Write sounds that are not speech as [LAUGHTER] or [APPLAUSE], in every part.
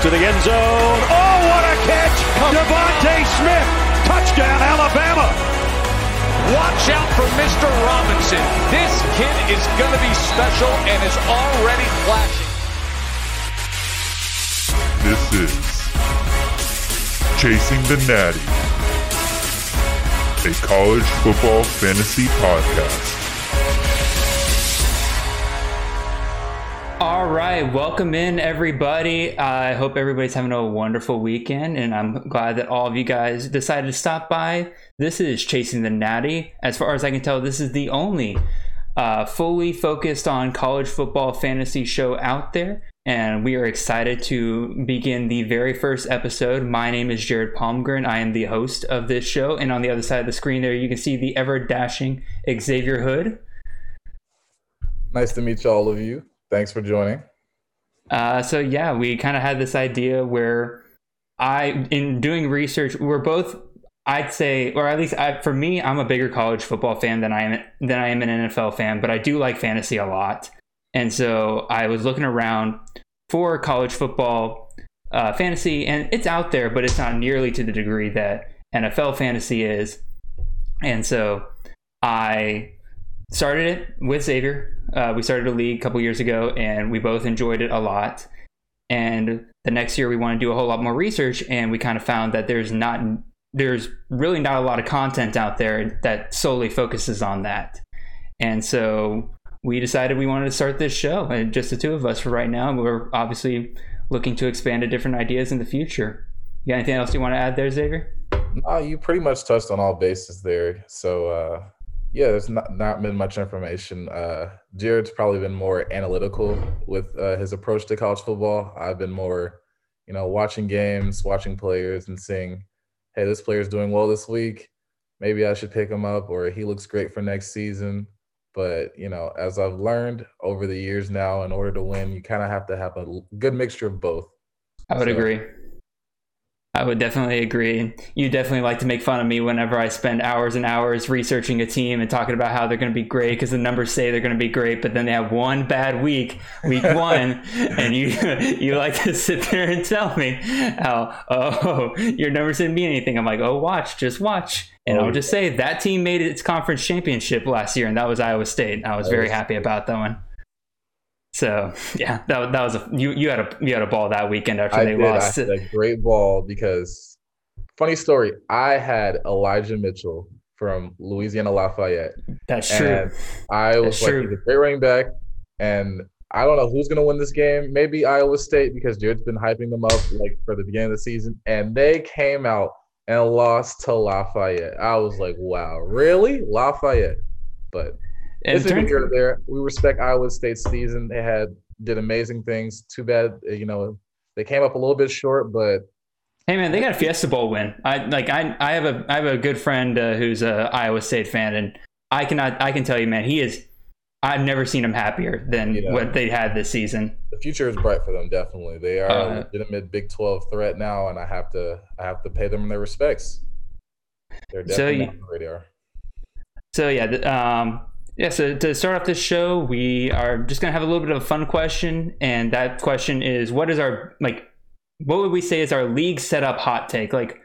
Goes to the end zone. Oh, what a catch! DeVonta Smith, touchdown, Alabama. Watch out for Mr. Robinson. This kid is going to be special and is already flashing. This is Chasing the Natty, a college football fantasy podcast. All right, welcome in everybody. I hope everybody's having a wonderful weekend, and I'm glad that all of you guys decided to stop by. This is Chasing the Natty. As far as I can tell, this is the only uh, fully focused on college football fantasy show out there, and we are excited to begin the very first episode. My name is Jared Palmgren. I am the host of this show, and on the other side of the screen there, you can see the ever dashing Xavier Hood. Nice to meet all of you. Thanks for joining. Uh, so yeah, we kind of had this idea where I, in doing research, we're both, I'd say, or at least I, for me, I'm a bigger college football fan than I am than I am an NFL fan, but I do like fantasy a lot, and so I was looking around for college football uh, fantasy, and it's out there, but it's not nearly to the degree that NFL fantasy is, and so I started it with Xavier. Uh, we started a league a couple years ago, and we both enjoyed it a lot. And the next year, we want to do a whole lot more research, and we kind of found that there's not there's really not a lot of content out there that solely focuses on that. And so we decided we wanted to start this show, and just the two of us for right now. We're obviously looking to expand to different ideas in the future. You got anything else you want to add there, Xavier? Uh, you pretty much touched on all bases there. So uh, yeah, there's not, not been much information. Uh, Jared's probably been more analytical with uh, his approach to college football. I've been more, you know, watching games, watching players, and seeing, hey, this player's doing well this week. Maybe I should pick him up, or he looks great for next season. But you know, as I've learned over the years now, in order to win, you kind of have to have a good mixture of both. I would so, agree. I would definitely agree. You definitely like to make fun of me whenever I spend hours and hours researching a team and talking about how they're going to be great because the numbers say they're going to be great, but then they have one bad week, week [LAUGHS] one, and you [LAUGHS] you like to sit there and tell me how oh your numbers didn't mean anything. I'm like, oh watch, just watch, and oh, I'll just say that team made its conference championship last year, and that was Iowa State. I was very happy about that one. So [LAUGHS] yeah, that, that was a you you had a you had a ball that weekend after I they did. lost. I had a great ball because funny story. I had Elijah Mitchell from Louisiana Lafayette. That's true. I was That's like, true. he's a great running back, and I don't know who's gonna win this game. Maybe Iowa State because Jared's been hyping them up like for the beginning of the season, and they came out and lost to Lafayette. I was like, wow, really, Lafayette? But and this here there. We respect Iowa State's season. They had did amazing things. Too bad, you know, they came up a little bit short, but Hey man, they got a Fiesta Bowl win. I like I I have a I have a good friend uh, who's a Iowa State fan, and I cannot I can tell you, man, he is. I've never seen him happier than you know, what they had this season. The future is bright for them, definitely. They are uh, a legitimate Big Twelve threat now, and I have to I have to pay them their respects. They're definitely so, on the radar. So yeah, um, yeah, so to start off this show, we are just gonna have a little bit of a fun question, and that question is, what is our like? What would we say is our league setup hot take? Like,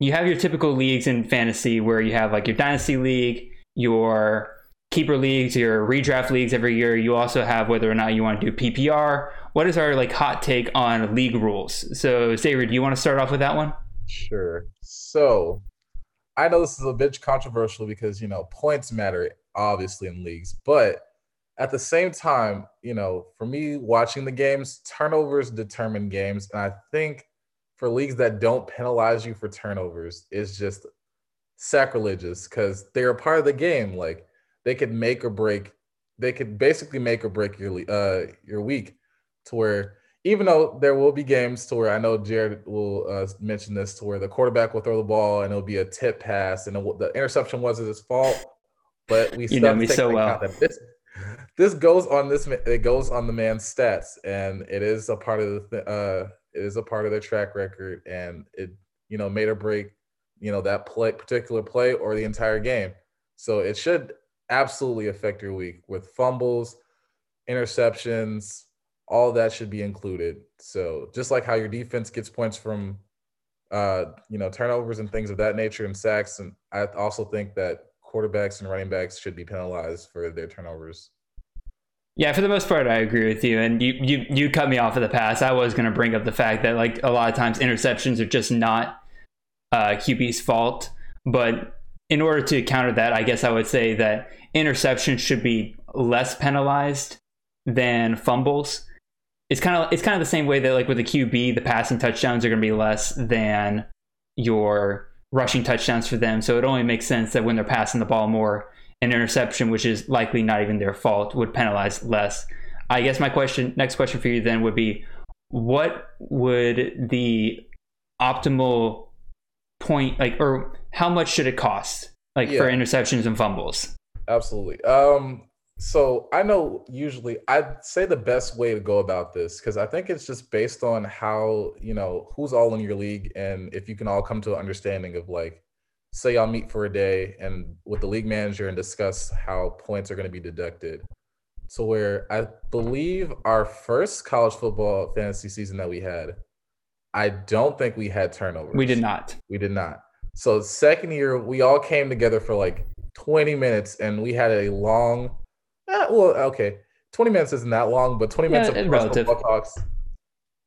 you have your typical leagues in fantasy where you have like your dynasty league, your keeper leagues, your redraft leagues every year. You also have whether or not you want to do PPR. What is our like hot take on league rules? So, Xavier, do you want to start off with that one? Sure. So, I know this is a bit controversial because you know points matter obviously in leagues, but at the same time, you know, for me watching the games, turnovers determine games, and I think for leagues that don't penalize you for turnovers is just sacrilegious because they're a part of the game. Like they could make or break, they could basically make or break your uh your week to where even though there will be games to where I know Jared will uh, mention this to where the quarterback will throw the ball and it'll be a tip pass and the interception wasn't his fault but we you know me so well. This, this goes on this it goes on the man's stats, and it is a part of the uh, it is a part of their track record, and it you know made or break you know that play particular play or the entire game. So it should absolutely affect your week with fumbles, interceptions, all that should be included. So just like how your defense gets points from uh, you know, turnovers and things of that nature and sacks. And I also think that quarterbacks and running backs should be penalized for their turnovers. Yeah, for the most part, I agree with you. And you you you cut me off of the pass. I was going to bring up the fact that like a lot of times interceptions are just not uh, QB's fault. But in order to counter that, I guess I would say that interceptions should be less penalized than fumbles. It's kind of it's kind of the same way that like with the QB, the passing touchdowns are going to be less than your rushing touchdowns for them. So it only makes sense that when they're passing the ball more, an interception, which is likely not even their fault, would penalize less. I guess my question, next question for you then would be, what would the optimal point like, or how much should it cost, like Yeah. for interceptions and fumbles? Absolutely. Um, so I know usually I'd say the best way to go about this because I think it's just based on how you know who's all in your league and if you can all come to an understanding of like say y'all meet for a day and with the league manager and discuss how points are going to be deducted. So where I believe our first college football fantasy season that we had, I don't think we had turnovers. We did not. We did not. So second year, we all came together for like 20 minutes, and we had a long. Eh, well, okay, 20 minutes isn't that long, but 20 minutes Yeah, of relative. personal football talks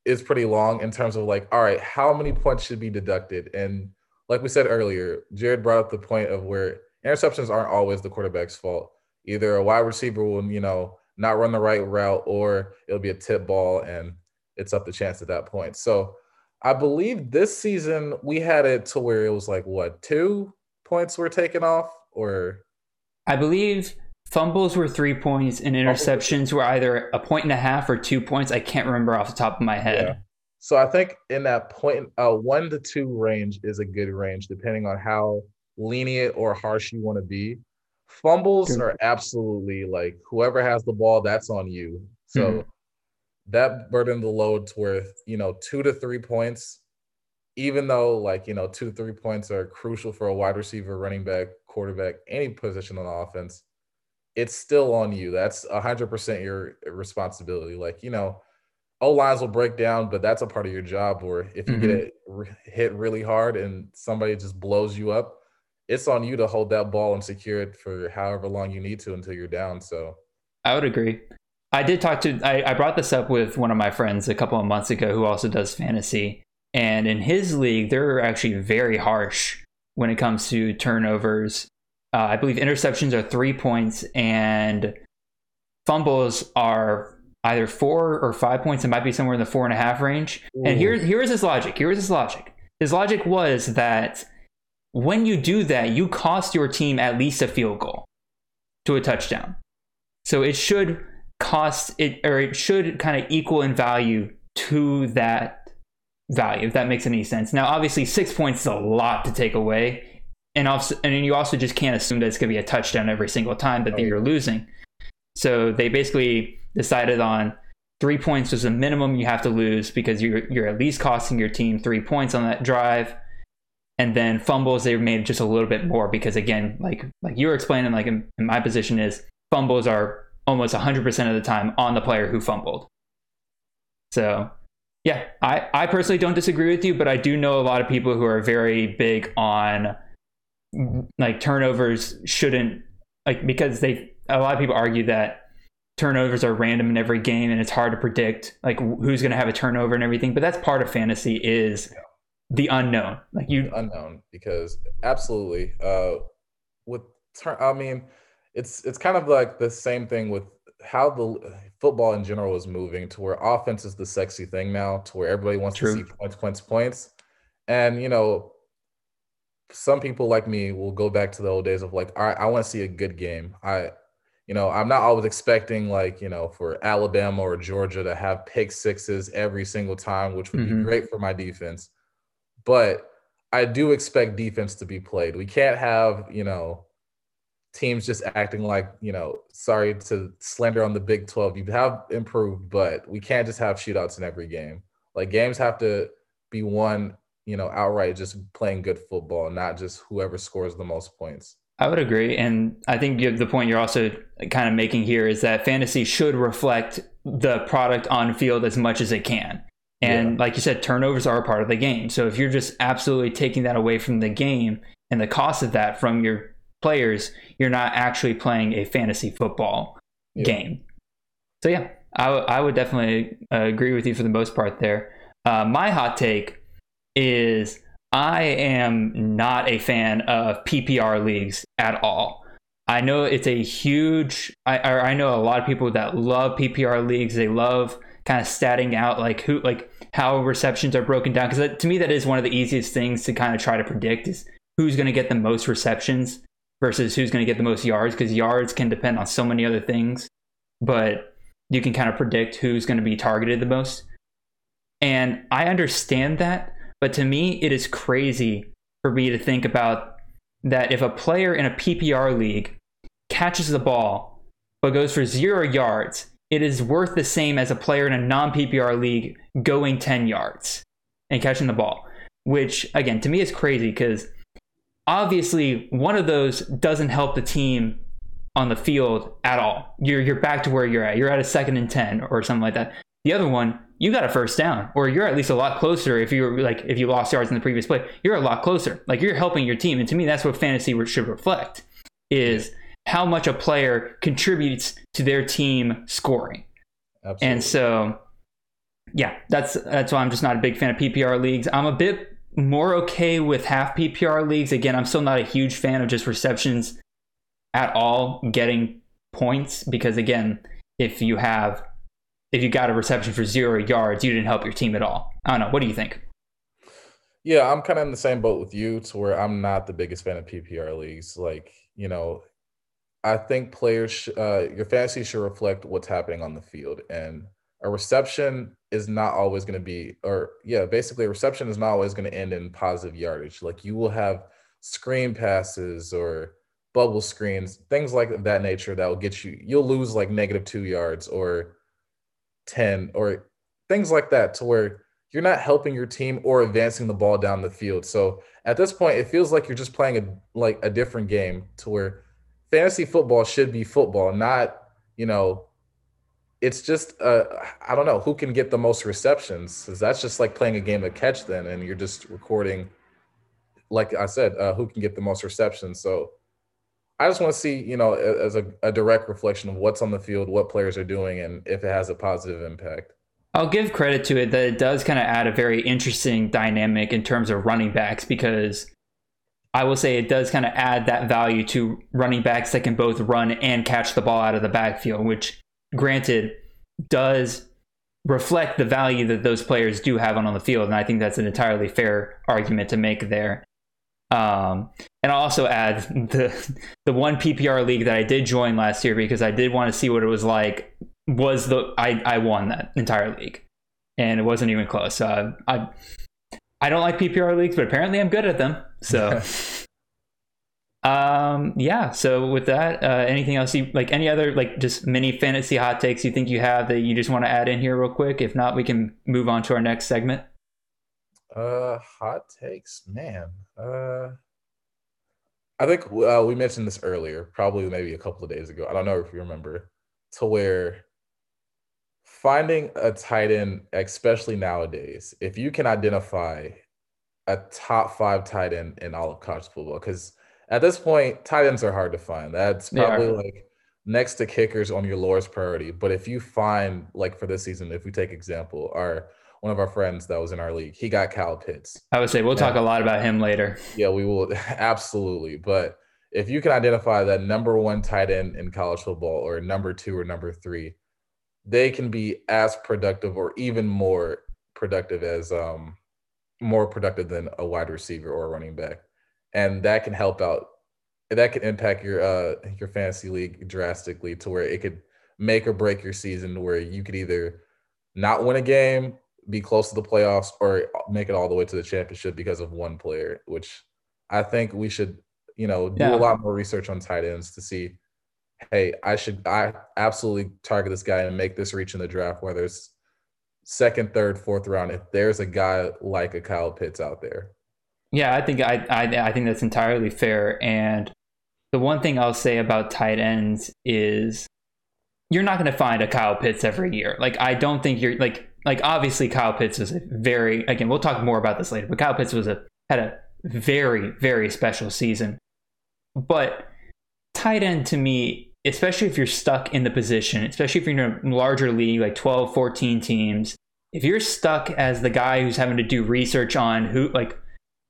is pretty long in terms of like, all right, how many points should be deducted? And like we said earlier, Jared brought up the point of where interceptions aren't always the quarterback's fault. Either a wide receiver will, you know, not run the right route, or it'll be a tip ball, and it's up to chance at that point. So I believe this season we had it to where it was like what two points were taken off, or I believe fumbles were three points and interceptions were either a point and a half or two points. I can't remember off the top of my head. Yeah. So I think in that point, uh, one to two range is a good range, depending on how lenient or harsh you want to be. Fumbles are absolutely like whoever has the ball, that's on you. So Mhm. that burden the load to where you know two to three points, even though like you know two to three points are crucial for a wide receiver, running back, quarterback, any position on offense. It's still on you. That's hundred percent your responsibility. Like you know, O lines will break down, but that's a part of your job. Or if you get Mhm. it re- hit really hard and somebody just blows you up, it's on you to hold that ball and secure it for however long you need to until you're down. So I would agree. I did talk to, I, I brought this up with one of my friends a couple of months ago who also does fantasy. And in his league, they're actually very harsh when it comes to turnovers. Uh, I believe interceptions are three points and fumbles are either four or five points. It might be somewhere in the four and a half range. And here, here is his logic. Here is his logic. His logic was that when you do that, you cost your team at least a field goal to a touchdown. So it should cost it, or it should kind of equal in value to that value, if that makes any sense. Now, obviously, six points is a lot to take away, and also, and then you also just can't assume that it's going to be a touchdown every single time that Oh, you're losing. So they basically decided on three points was the minimum you have to lose because you're you're at least costing your team three points on that drive. And then fumbles, they made just a little bit more because again, like like you were explaining, like in, in my position is fumbles are almost 100% of the time on the player who fumbled. So, yeah, I, I personally don't disagree with you, but I do know a lot of people who are very big on like turnovers shouldn't like because they a lot of people argue that turnovers are random in every game and it's hard to predict like who's going to have a turnover and everything but that's part of fantasy is the unknown like you unknown because absolutely uh with turn i mean it's it's kind of like the same thing with how the football in general is moving to where offense is the sexy thing now to where everybody wants True. to see points points points and you know some people like me will go back to the old days of like all right i want to see a good game i you know i'm not always expecting like you know for alabama or georgia to have pick sixes every single time which would Mhm. be great for my defense but I do expect defense to be played. We can't have, you know, teams just acting like, you know, sorry to slander on the Big 12. You have improved, but we can't just have shootouts in every game. Like games have to be won, you know, outright just playing good football, not just whoever scores the most points. I would agree, and I think the point you're also kind of making here is that fantasy should reflect the product on field as much as it can. And yeah. like you said, turnovers are a part of the game. So if you're just absolutely taking that away from the game and the cost of that from your players, you're not actually playing a fantasy football yeah. game. So yeah, I, w- I would definitely uh, agree with you for the most part there. Uh, my hot take is I am not a fan of PPR leagues at all. I know it's a huge. I I know a lot of people that love PPR leagues. They love kind of statting out like who like how receptions are broken down because to me that is one of the easiest things to kind of try to predict is who's going to get the most receptions versus who's going to get the most yards because yards can depend on so many other things but you can kind of predict who's going to be targeted the most and i understand that but to me it is crazy for me to think about that if a player in a ppr league catches the ball but goes for zero yards it is worth the same as a player in a non PPR league going 10 yards and catching the ball, which again, to me is crazy because obviously one of those doesn't help the team on the field at all. You're, you're back to where you're at. You're at a second and 10 or something like that. The other one, you got a first down, or you're at least a lot closer. If you were like, if you lost yards in the previous play, you're a lot closer. Like you're helping your team. And to me, that's what fantasy should reflect is how much a player contributes to their team scoring. Absolutely. And so, yeah, that's that's why I'm just not a big fan of PPR leagues. I'm a bit more okay with half PPR leagues. Again, I'm still not a huge fan of just receptions at all getting points because again, if you have if you got a reception for zero yards, you didn't help your team at all. I don't know. What do you think? Yeah, I'm kind of in the same boat with you to where I'm not the biggest fan of PPR leagues. Like, you know, I think players, uh, your fantasy should reflect what's happening on the field. And a reception is not always going to be, or yeah, basically, a reception is not always going to end in positive yardage. Like you will have screen passes or bubble screens, things like that nature that will get you, you'll lose like negative two yards or 10 or things like that to where you're not helping your team or advancing the ball down the field. So at this point, it feels like you're just playing a like a different game to where fantasy football should be football, not, you know, it's just uh, I don't know who can get the most receptions because that's just like playing a game of catch then, and you're just recording, like I said, uh, who can get the most receptions. So I just want to see, you know, as a, a direct reflection of what's on the field, what players are doing, and if it has a positive impact. I'll give credit to it that it does kind of add a very interesting dynamic in terms of running backs because I will say it does kind of add that value to running backs that can both run and catch the ball out of the backfield, which, granted, does reflect the value that those players do have on, on the field. And I think that's an entirely fair argument to make there. Um, and I'll also add the the one PPR league that I did join last year because I did want to see what it was like. Was the I I won that entire league, and it wasn't even close. So I, I I don't like PPR leagues, but apparently I'm good at them. So, [LAUGHS] um, yeah. So with that, uh, anything else you like? Any other like just mini fantasy hot takes you think you have that you just want to add in here real quick? If not, we can move on to our next segment. Uh, hot takes, man. Uh, I think uh, we mentioned this earlier, probably maybe a couple of days ago. I don't know if you remember, to where finding a tight end, especially nowadays, if you can identify a top five tight end in all of college football, because at this point, tight ends are hard to find. That's probably yeah. like next to kickers on your lowest priority. But if you find, like for this season, if we take example, our one of our friends that was in our league, he got Kyle Pitts. I would say we'll talk a lot about him later. Yeah, we will [LAUGHS] absolutely. But if you can identify that number one tight end in college football or number two or number three, they can be as productive or even more productive as um more productive than a wide receiver or a running back. And that can help out that can impact your uh your fantasy league drastically to where it could make or break your season where you could either not win a game, be close to the playoffs, or make it all the way to the championship because of one player, which I think we should, you know, do yeah. a lot more research on tight ends to see hey, I should I absolutely target this guy and make this reach in the draft, whether it's second, third, fourth round, if there's a guy like a Kyle Pitts out there. Yeah, I think I I, I think that's entirely fair. And the one thing I'll say about tight ends is you're not going to find a Kyle Pitts every year. Like I don't think you're like like obviously Kyle Pitts was a very again we'll talk more about this later, but Kyle Pitts was a had a very very special season. But tight end to me, especially if you're stuck in the position, especially if you're in a larger league like 12, 14 teams, if you're stuck as the guy who's having to do research on who like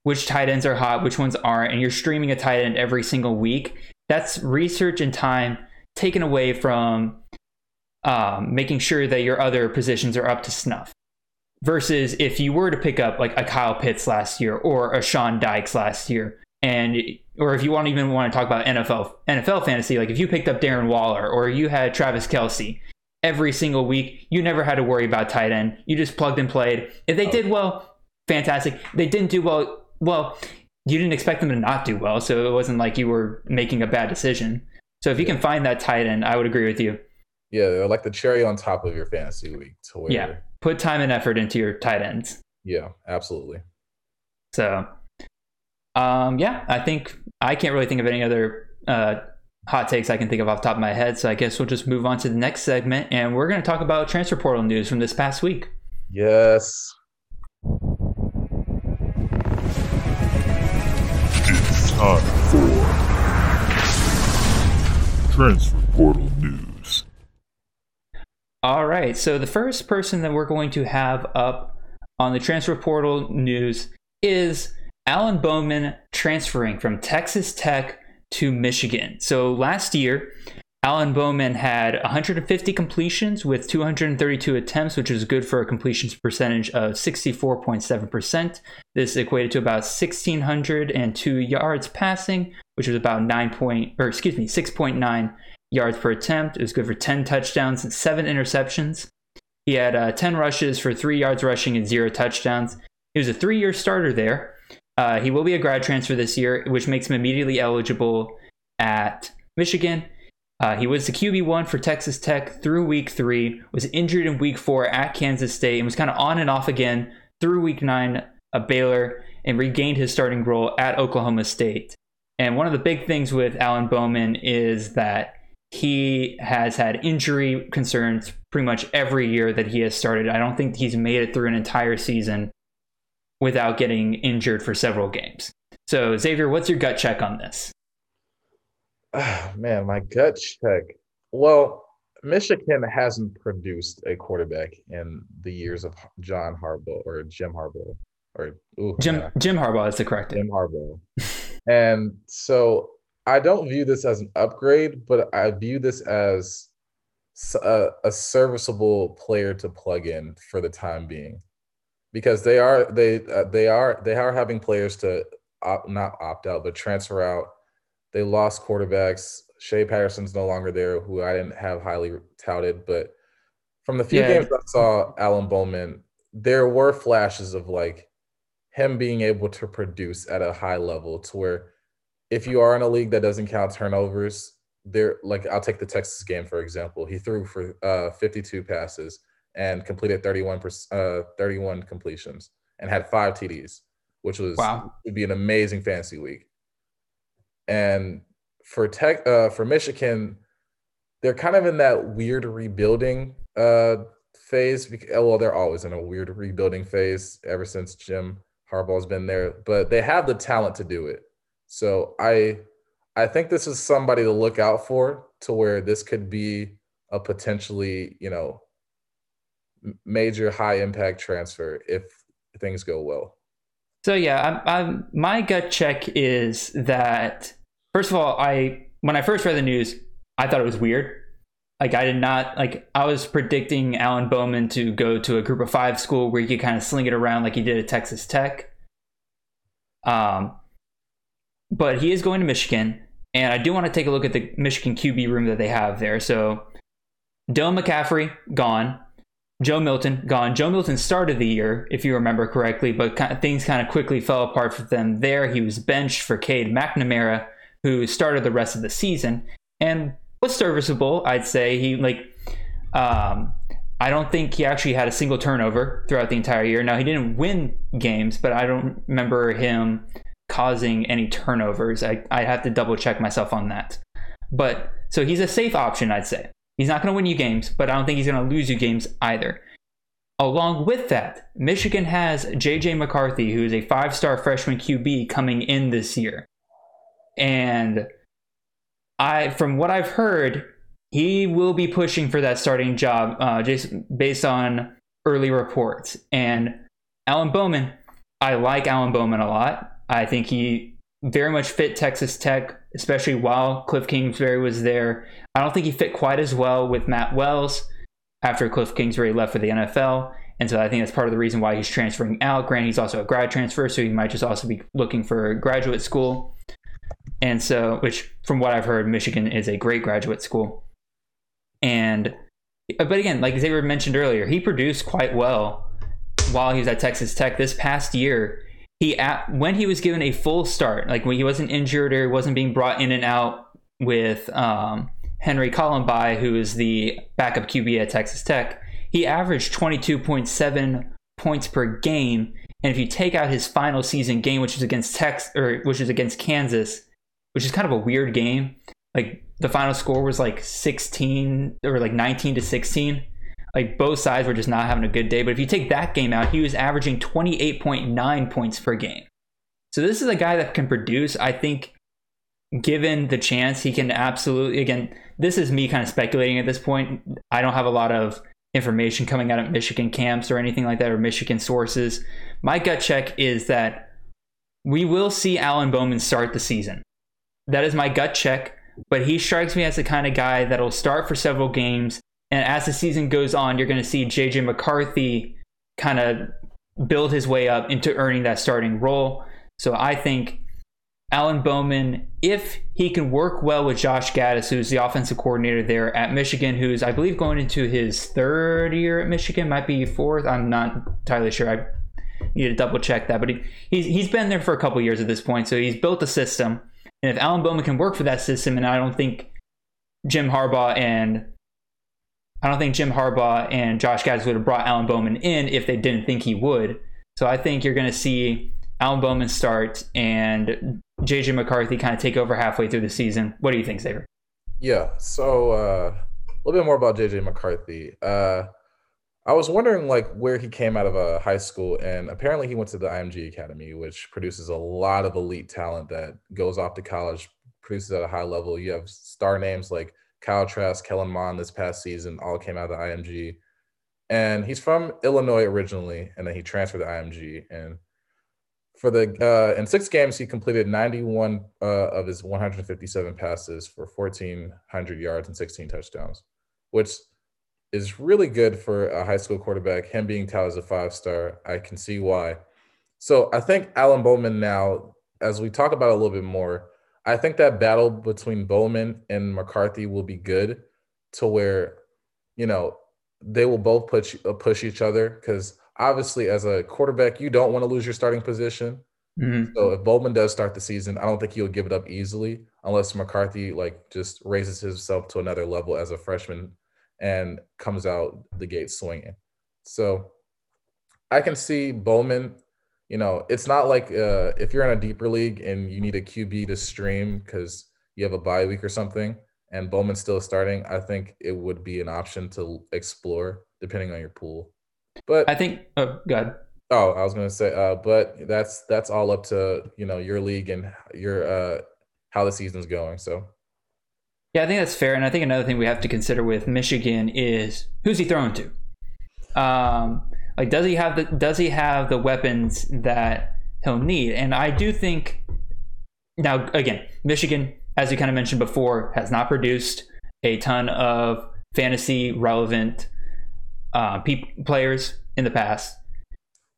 which tight ends are hot, which ones aren't, and you're streaming a tight end every single week, that's research and time taken away from um, making sure that your other positions are up to snuff. Versus if you were to pick up like a Kyle Pitts last year or a Sean Dykes last year, and or if you want even want to talk about NFL NFL fantasy, like if you picked up Darren Waller or you had Travis Kelce every single week, you never had to worry about tight end. You just plugged and played. If they did well, fantastic. They didn't do well. Well, you didn't expect them to not do well, so it wasn't like you were making a bad decision. So if you can find that tight end, I would agree with you. Yeah, they're like the cherry on top of your fantasy week. To where, Yeah, put time and effort into your tight ends. yeah, absolutely. So, um, yeah, I think I can't really think of any other uh, hot takes I can think of off the top of my head. So I guess we'll just move on to the next segment, and we're going to talk about transfer portal news from this past week. Yes. It's time for Transfer Portal News. All right, so the first person that we're going to have up on the transfer portal news is Alan Bowman transferring from Texas Tech to Michigan. So last year, Alan Bowman had 150 completions with 232 attempts, which is good for a completions percentage of 64.7%. This equated to about 1,602 yards passing, which was about 9 point, or excuse me, 6.9 yards per attempt. It was good for 10 touchdowns and 7 interceptions. He had uh, 10 rushes for 3 yards rushing and 0 touchdowns. He was a three year starter there. Uh, he will be a grad transfer this year, which makes him immediately eligible at Michigan. Uh, he was the QB1 for Texas Tech through week three, was injured in week four at Kansas State, and was kind of on and off again through week nine at Baylor and regained his starting role at Oklahoma State. And one of the big things with Alan Bowman is that he has had injury concerns pretty much every year that he has started. I don't think he's made it through an entire season without getting injured for several games. So, Xavier, what's your gut check on this? Ah, [SIGHS] man, my gut check. Well, Michigan hasn't produced a quarterback in the years of John Harbaugh or Jim Harbaugh or ooh, Jim yeah, Jim Harbaugh is the correct Jim Harbaugh. and so I don't view this as an upgrade, but I view this as a serviceable player to plug in for the time being, because they are they uh, they are they are having players to opt, not opt out but transfer out. They lost quarterbacks. Shea Patterson's no longer there, who I didn't have highly touted, but from the few Yeah. games I saw Alan Bowman, there were flashes of like him being able to produce at a high level to where if you are in a league that doesn't count turnovers, there like I'll take the Texas game for example. He threw for uh 52 passes and completed 31 uh 31 completions and had five TDs, which was Wow. would be an amazing fantasy week. And for tech uh for Michigan, they're kind of in that weird rebuilding uh phase. bec- Well, they're always in a weird rebuilding phase ever since Jim Harbaugh's been there, but they have the talent to do it. So I I think this is somebody to look out for to where this could be a potentially, you know, major high impact transfer if things go well. So yeah, I'm, I'm, my gut check is that first of all, I when I first read the news, I thought it was weird. Like I did not like I was predicting Alan Bowman to go to a Group of Five school where he could kind of sling it around like he did at Texas Tech. Um, but he is going to Michigan, and I do want to take a look at the Michigan QB room that they have there. So, Dylan McCaffrey gone. Joe Milton gone. Joe Milton started the year, if you remember correctly, but kind of, things kind of quickly fell apart for them there. He was benched for Cade McNamara, who started the rest of the season and was serviceable, I'd say. He like, um, I don't think he actually had a single turnover throughout the entire year. Now he didn't win games, but I don't remember him causing any turnovers. I, I have to double check myself on that. But so he's a safe option, I'd say. He's not going to win you games, but I don't think he's going to lose you games either. Along with that, Michigan has JJ McCarthy, who is a five star freshman QB coming in this year. And I, from what I've heard, he will be pushing for that starting job uh, just based on early reports. And Alan Bowman, I like Alan Bowman a lot. I think he very much fit Texas Tech, especially while Cliff Kingsbury was there. I don't think he fit quite as well with Matt Wells after Cliff Kingsbury left for the NFL. And so I think that's part of the reason why he's transferring out. Grant, he's also a grad transfer, so he might just also be looking for graduate school. And so, which from what I've heard, Michigan is a great graduate school. And, but again, like Xavier mentioned earlier, he produced quite well while he was at Texas Tech this past year. He at, when he was given a full start, like when he wasn't injured or wasn't being brought in and out with um, Henry Colombi, who is the backup QB at Texas Tech, he averaged 22.7 points per game. And if you take out his final season game, which is against Tex or which is against Kansas, which is kind of a weird game, like the final score was like 16 or like 19 to 16. Like both sides were just not having a good day. But if you take that game out, he was averaging 28.9 points per game. So this is a guy that can produce. I think given the chance, he can absolutely again, this is me kind of speculating at this point. I don't have a lot of information coming out of Michigan camps or anything like that or Michigan sources. My gut check is that we will see Alan Bowman start the season. That is my gut check, but he strikes me as the kind of guy that'll start for several games. And as the season goes on, you're going to see JJ McCarthy kind of build his way up into earning that starting role. So I think Alan Bowman, if he can work well with Josh Gattis, who's the offensive coordinator there at Michigan, who's I believe going into his third year at Michigan, might be fourth. I'm not entirely sure. I need to double check that, but he, he's he's been there for a couple years at this point, so he's built a system. And if Alan Bowman can work for that system, and I don't think Jim Harbaugh and I don't think Jim Harbaugh and Josh Gattis would have brought Alan Bowman in if they didn't think he would. So I think you're going to see Alan Bowman start and JJ McCarthy kind of take over halfway through the season. What do you think, Xavier? Yeah. So uh, a little bit more about JJ McCarthy. Uh, I was wondering like where he came out of a uh, high school, and apparently he went to the IMG Academy, which produces a lot of elite talent that goes off to college, produces at a high level. You have star names like Kyle Trask, Kellen Mond this past season, all came out of the IMG. And he's from Illinois originally, and then he transferred to IMG. And for the uh, in six games, he completed 91 uh, of his 157 passes for 1,400 yards and 16 touchdowns, which is really good for a high school quarterback. Him being touted as a five star, I can see why. So I think Alan Bowman now, as we talk about a little bit more, I think that battle between Bowman and McCarthy will be good to where, you know, they will both push uh, push each other because obviously as a quarterback, you don't want to lose your starting position. Mm-hmm. So if Bowman does start the season, I don't think he'll give it up easily unless McCarthy like just raises himself to another level as a freshman and comes out the gate swinging. So I can see Bowman. You know, it's not like uh, if you're in a deeper league and you need a QB to stream because you have a bye week or something, and Bowman's still starting. I think it would be an option to explore depending on your pool. But I think oh god. Oh, I was gonna say, uh, but that's that's all up to you know your league and your uh how the season's going. So yeah, I think that's fair. And I think another thing we have to consider with Michigan is who's he throwing to? Um, like does he have the does he have the weapons that he'll need? And I do think now again, Michigan, as you kind of mentioned before, has not produced a ton of fantasy relevant uh, pe- players in the past.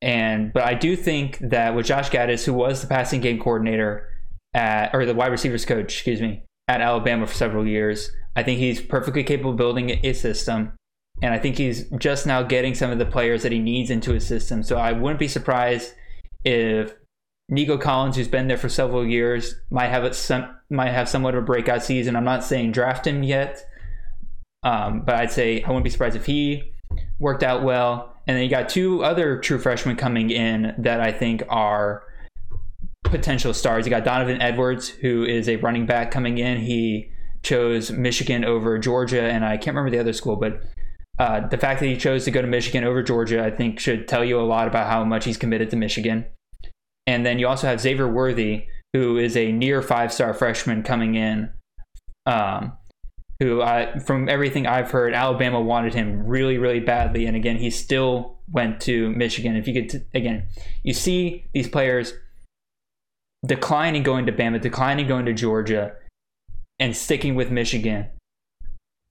And but I do think that with Josh Gattis, who was the passing game coordinator at or the wide receivers coach, excuse me, at Alabama for several years, I think he's perfectly capable of building a system. And I think he's just now getting some of the players that he needs into his system. So I wouldn't be surprised if Nico Collins, who's been there for several years, might have some might have somewhat of a breakout season. I'm not saying draft him yet, um, but I'd say I wouldn't be surprised if he worked out well. And then you got two other true freshmen coming in that I think are potential stars. You got Donovan Edwards, who is a running back coming in. He chose Michigan over Georgia, and I can't remember the other school, but uh, the fact that he chose to go to Michigan over Georgia, I think, should tell you a lot about how much he's committed to Michigan. And then you also have Xavier Worthy, who is a near five star freshman coming in. Um, who, I, from everything I've heard, Alabama wanted him really, really badly. And again, he still went to Michigan. If you could, t- again, you see these players declining going to Bama, declining going to Georgia, and sticking with Michigan.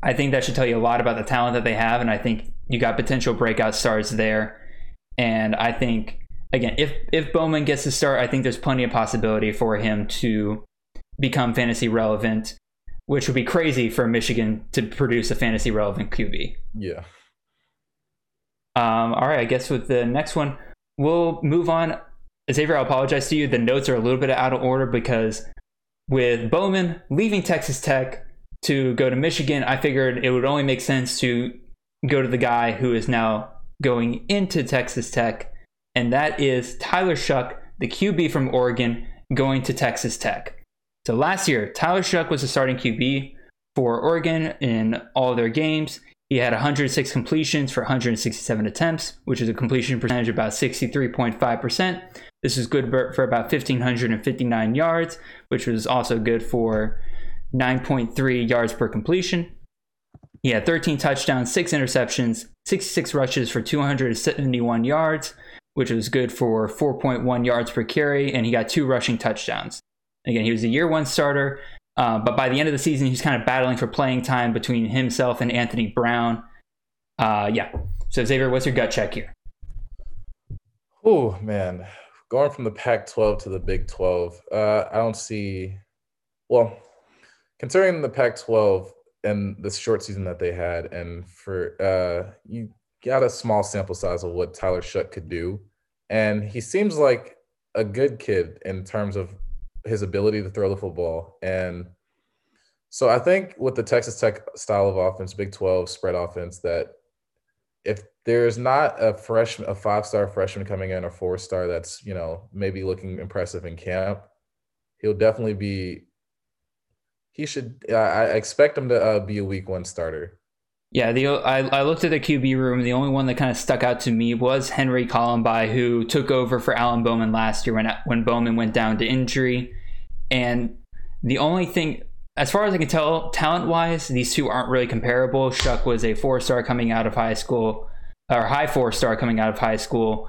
I think that should tell you a lot about the talent that they have. And I think you got potential breakout stars there. And I think again, if if Bowman gets to start, I think there's plenty of possibility for him to become fantasy relevant, which would be crazy for Michigan to produce a fantasy relevant QB. Yeah. Um, all right, I guess with the next one, we'll move on. Xavier, I apologize to you. The notes are a little bit out of order because with Bowman leaving Texas Tech to go to Michigan, I figured it would only make sense to go to the guy who is now going into Texas Tech, and that is Tyler Shough, the QB from Oregon, going to Texas Tech. So last year, Tyler Shough was the starting QB for Oregon in all their games. He had 106 completions for 167 attempts, which is a completion percentage of about 63.5%. This is good for about 1,559 yards, which was also good for 9.3 yards per completion. He had 13 touchdowns, 6 interceptions, 66 rushes for 271 yards, which was good for 4.1 yards per carry, and he got two rushing touchdowns. Again, he was a year one starter, uh, but by the end of the season, he's kind of battling for playing time between himself and Anthony Brown. Uh, yeah. So, Xavier, what's your gut check here? Oh, man. Going from the Pac 12 to the Big 12, uh, I don't see, well, considering the Pac 12 and the short season that they had, and for, uh, you got a small sample size of what Tyler Shough could do. And he seems like a good kid in terms of his ability to throw the football. And so I think with the Texas Tech style of offense, Big 12 spread offense, that if there's not a freshman, a five star freshman coming in or four star that's, you know, maybe looking impressive in camp, he'll definitely be, he should, I expect him to uh, be a week one starter. Yeah, the I, I looked at the QB room. The only one that kind of stuck out to me was Henry Colombi, who took over for Alan Bowman last year when when Bowman went down to injury. And the only thing, as far as I can tell, talent wise, these two aren't really comparable. Shough was a four star coming out of high school, or high four star coming out of high school.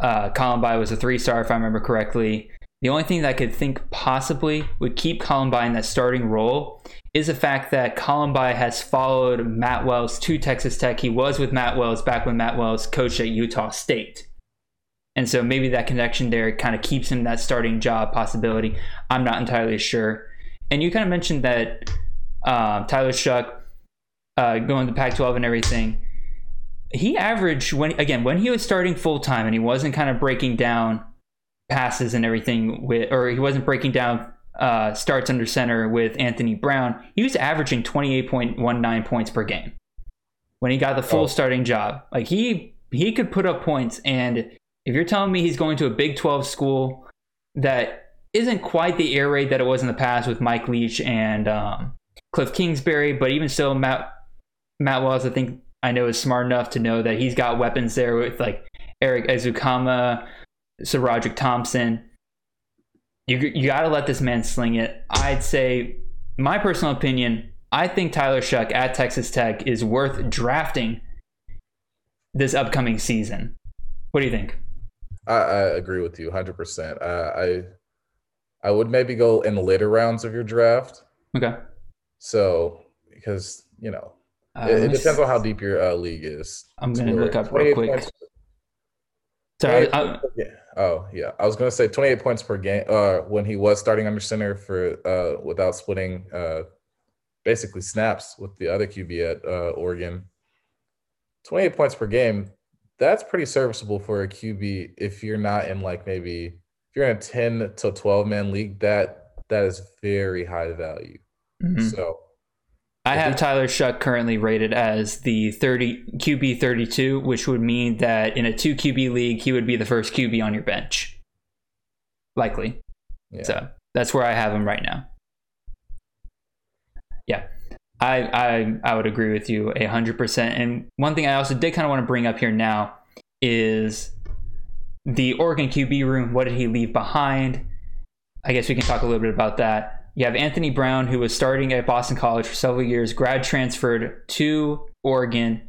Uh, Colombi was a three star, if I remember correctly. The only thing that I could think possibly would keep Colombi in that starting role is the fact that Colombi has followed Matt Wells to Texas Tech. He was with Matt Wells back when Matt Wells coached at Utah State. And so maybe that connection there kind of keeps him that starting job possibility. I'm not entirely sure. And you kind of mentioned that uh, Tyler Shough uh, going to Pac 12 and everything. He averaged, when again, when he was starting full time and he wasn't kind of breaking down passes and everything with, or he wasn't breaking down uh, starts under center with Anthony Brown, he was averaging 28.19 points per game when he got the full oh. starting job. Like he he could put up points, and if you're telling me he's going to a Big 12 school that isn't quite the air raid that it was in the past with Mike Leach and um, Cliff Kingsbury, but even still, Matt Matt Wells, I think I know is smart enough to know that he's got weapons there with like Erik Ezukanma, SaRodorick Thompson you you got to let this man sling it. I'd say, my personal opinion, I think Tyler Shough at Texas Tech is worth drafting this upcoming season. What do you think? I, I agree with you 100%. I I would maybe go in the later rounds of your draft. Okay. So, because, you know, uh, it, it depends on how deep your uh, league is. I'm going to look up real quick. Points, Sorry. I, yeah. Oh yeah, I was gonna say 28 points per game. Uh, when he was starting under center for uh without splitting uh basically snaps with the other QB at uh, Oregon. 28 points per game. That's pretty serviceable for a QB if you're not in like maybe if you're in a 10 to 12 man league. That that is very high value. Mm-hmm. So I have Tyler Shough currently rated as the 30 QB 32, which would mean that in a two QB league, he would be the first QB on your bench. likely. Yeah. So that's where I have him right now. Yeah, I I I would agree with you a hundred percent. And one thing I also did kind of want to bring up here now is the Oregon QB room. What did he leave behind? I guess we can talk a little bit about that. You have Anthony Brown, who was starting at Boston College for several years, grad transferred to Oregon.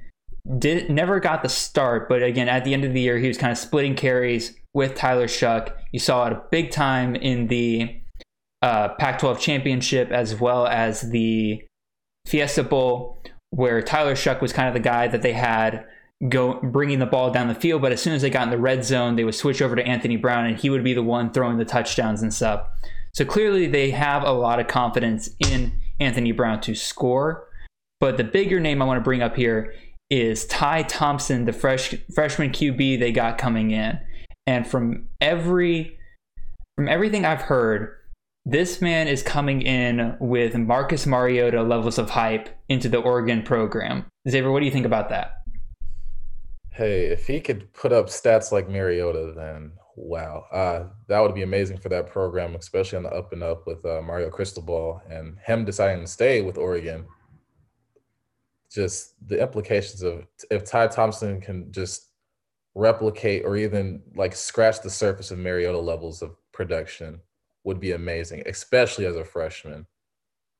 Did never got the start, but again, at the end of the year, he was kind of splitting carries with Tyler Shough. You saw it a big time in the uh, Pac-12 championship as well as the Fiesta Bowl, where Tyler Shough was kind of the guy that they had go bringing the ball down the field. But as soon as they got in the red zone, they would switch over to Anthony Brown, and he would be the one throwing the touchdowns and stuff. So clearly, they have a lot of confidence in Anthony Brown to score. But the bigger name I want to bring up here is Ty Thompson, the fresh freshman QB they got coming in. And from every from everything I've heard, this man is coming in with Marcus Mariota levels of hype into the Oregon program. Xavier, what do you think about that? Hey, if he could put up stats like Mariota, then wow, uh, that would be amazing for that program, especially on the up and up with uh, Mario Cristobal and him deciding to stay with Oregon. Just the implications of if Ty Thompson can just replicate or even like scratch the surface of Mariota levels of production would be amazing, especially as a freshman.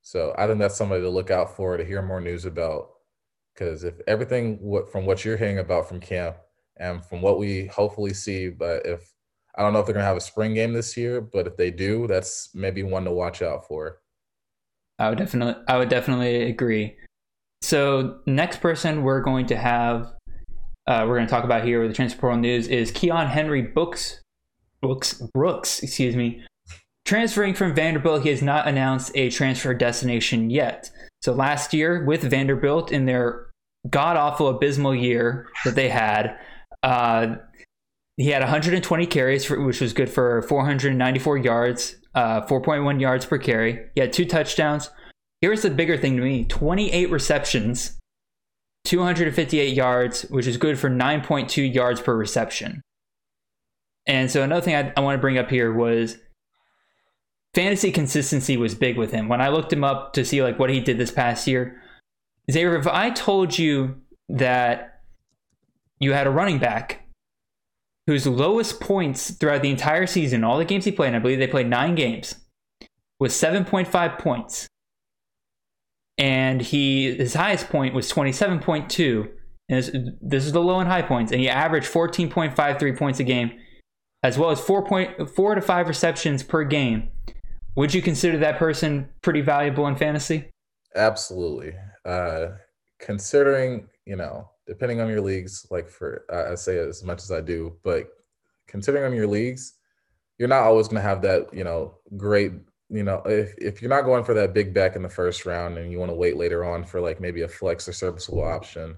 So I think that's somebody to look out for to hear more news about. Because if everything from what you're hearing about from camp and from what we hopefully see, but if I don't know if they're gonna have a spring game this year, but if they do, that's maybe one to watch out for. I would definitely I would definitely agree. So next person we're going to have uh, we're going to talk about here with the transfer news is Keon Henry Books Books Brooks, excuse me, transferring from Vanderbilt. He has not announced a transfer destination yet. So last year with Vanderbilt in their god awful abysmal year that they had, uh, he had 120 carries, for, which was good for 494 yards, uh, 4.1 yards per carry. He had two touchdowns. Here's the bigger thing to me 28 receptions, 258 yards, which is good for 9.2 yards per reception. And so another thing I, I want to bring up here was fantasy consistency was big with him. When I looked him up to see like what he did this past year, Xavier, if I told you that you had a running back whose lowest points throughout the entire season, all the games he played, and I believe they played nine games, was 7.5 points. And he his highest point was 27.2. And this, this is the low and high points. And he averaged 14.53 points a game, as well as 4.4 to 5 receptions per game. Would you consider that person pretty valuable in fantasy? Absolutely. Uh, considering, you know, depending on your leagues, like for I say as much as I do, but considering on your leagues, you're not always going to have that, you know, great, you know, if, if you're not going for that big back in the first round and you want to wait later on for like maybe a flex or serviceable option,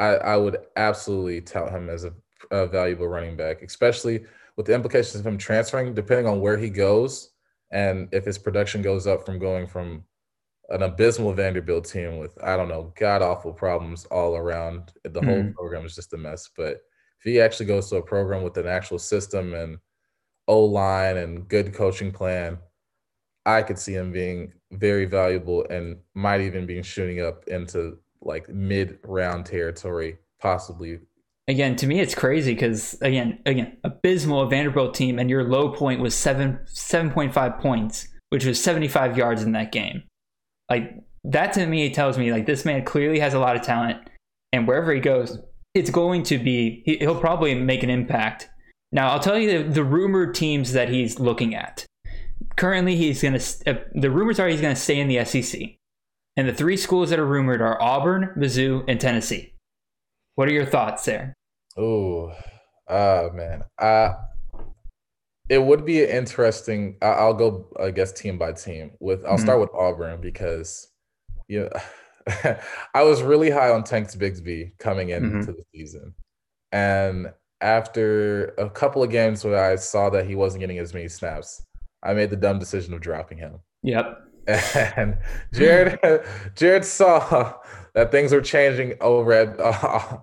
I, I would absolutely tout him as a, a valuable running back, especially with the implications of him transferring, depending on where he goes and if his production goes up from going from an abysmal Vanderbilt team with I don't know god awful problems all around. The mm-hmm. whole program is just a mess. But if he actually goes to a program with an actual system and O line and good coaching plan, I could see him being very valuable and might even be shooting up into like mid round territory, possibly. Again, to me, it's crazy because again, again, abysmal Vanderbilt team, and your low point was seven seven point five points, which was seventy five yards in that game. Like that to me tells me like this man clearly has a lot of talent, and wherever he goes, it's going to be he'll probably make an impact. Now I'll tell you the, the rumored teams that he's looking at. Currently, he's gonna uh, the rumors are he's gonna stay in the SEC, and the three schools that are rumored are Auburn, Mizzou, and Tennessee. What are your thoughts there? Oh, uh man, uh it would be an interesting. I'll go, I guess, team by team. With I'll mm-hmm. start with Auburn because, you know, [LAUGHS] I was really high on Tanks Bigsby coming into mm-hmm. the season, and after a couple of games where I saw that he wasn't getting as many snaps, I made the dumb decision of dropping him. Yep. [LAUGHS] And Jared, [LAUGHS] Jared saw that things were changing over at uh,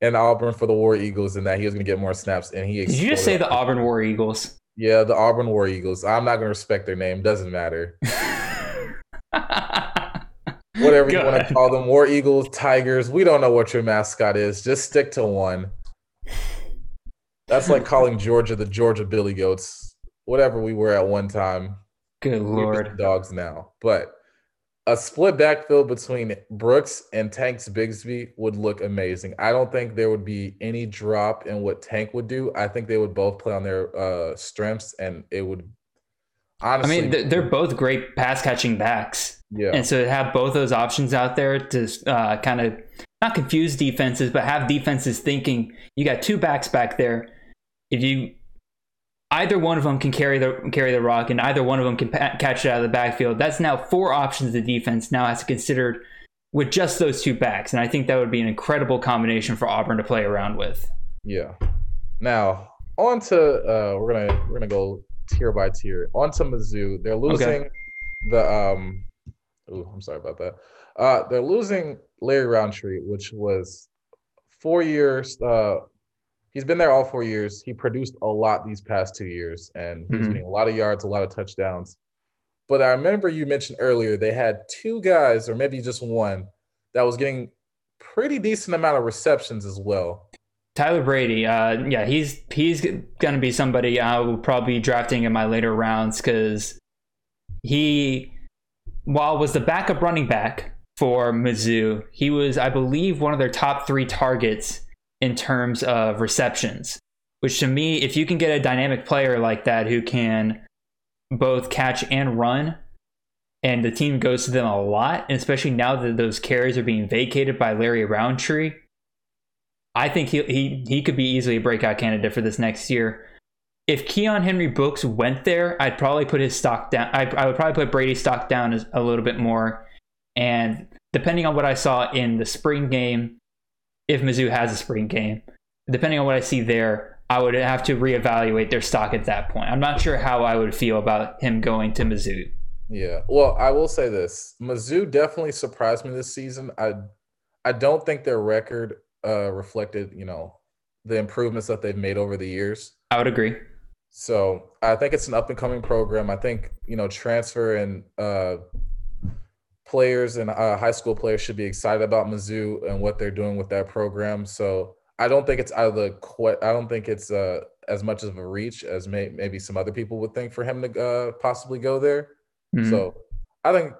in Auburn for the War Eagles, and that he was going to get more snaps. And he did you just say the Auburn War Eagles? Yeah, the Auburn War Eagles. I'm not gonna respect their name. Doesn't matter. [LAUGHS] Whatever you want to call them, War Eagles, Tigers. We don't know what your mascot is. Just stick to one. That's like calling Georgia the Georgia Billy Goats. Whatever we were at one time. Good lord. Dogs now. But a split backfield between Brooks and Tank's Bigsby would look amazing. I don't think there would be any drop in what Tank would do. I think they would both play on their uh, strengths, and it would honestly. I mean, they're both great pass catching backs. Yeah. And so to have both those options out there to uh, kind of not confuse defenses, but have defenses thinking you got two backs back there. If you either one of them can carry the carry the rock, and either one of them can pa- catch it out of the backfield. That's now four options the defense now has to consider with just those two backs, and I think that would be an incredible combination for Auburn to play around with. Yeah. Now on to uh, we're gonna we're gonna go tier by tier. On to Mizzou. They're losing okay. the um. Ooh, I'm sorry about that. Uh, they're losing Larry Rountree, which was four years uh, he's been there all four years. He produced a lot these past two years, and he's mm-hmm. getting a lot of yards, a lot of touchdowns. But I remember you mentioned earlier they had two guys, or maybe just one, that was getting pretty decent amount of receptions as well. Tyler Brady, uh, yeah, he's he's gonna be somebody I will probably be drafting in my later rounds because he, while was the backup running back for Mizzou, he was, I believe, one of their top three targets in terms of receptions, which to me, if you can get a dynamic player like that who can both catch and run, and the team goes to them a lot, and especially now that those carries are being vacated by Larry Rountree, I think he he he could be easily a breakout candidate for this next year. If Keon Henry Books went there, I'd probably put his stock down. I, I would probably put Brady's stock down a little bit more. And depending on what I saw in the spring game if Mizzou has a spring game. Depending on what I see there, I would have to reevaluate their stock at that point. I'm not sure how I would feel about him going to Mizzou. Yeah. Well, I will say this. Mizzou definitely surprised me this season. I I don't think their record uh reflected, you know, the improvements that they've made over the years. I would agree. So I think it's an up and coming program. I think, you know, transfer and uh players and uh, high school players should be excited about Mizzou and what they're doing with that program. So I don't think it's out of the I don't think it's uh, as much of a reach as may, maybe some other people would think for him to uh, possibly go there. Mm-hmm. So I think,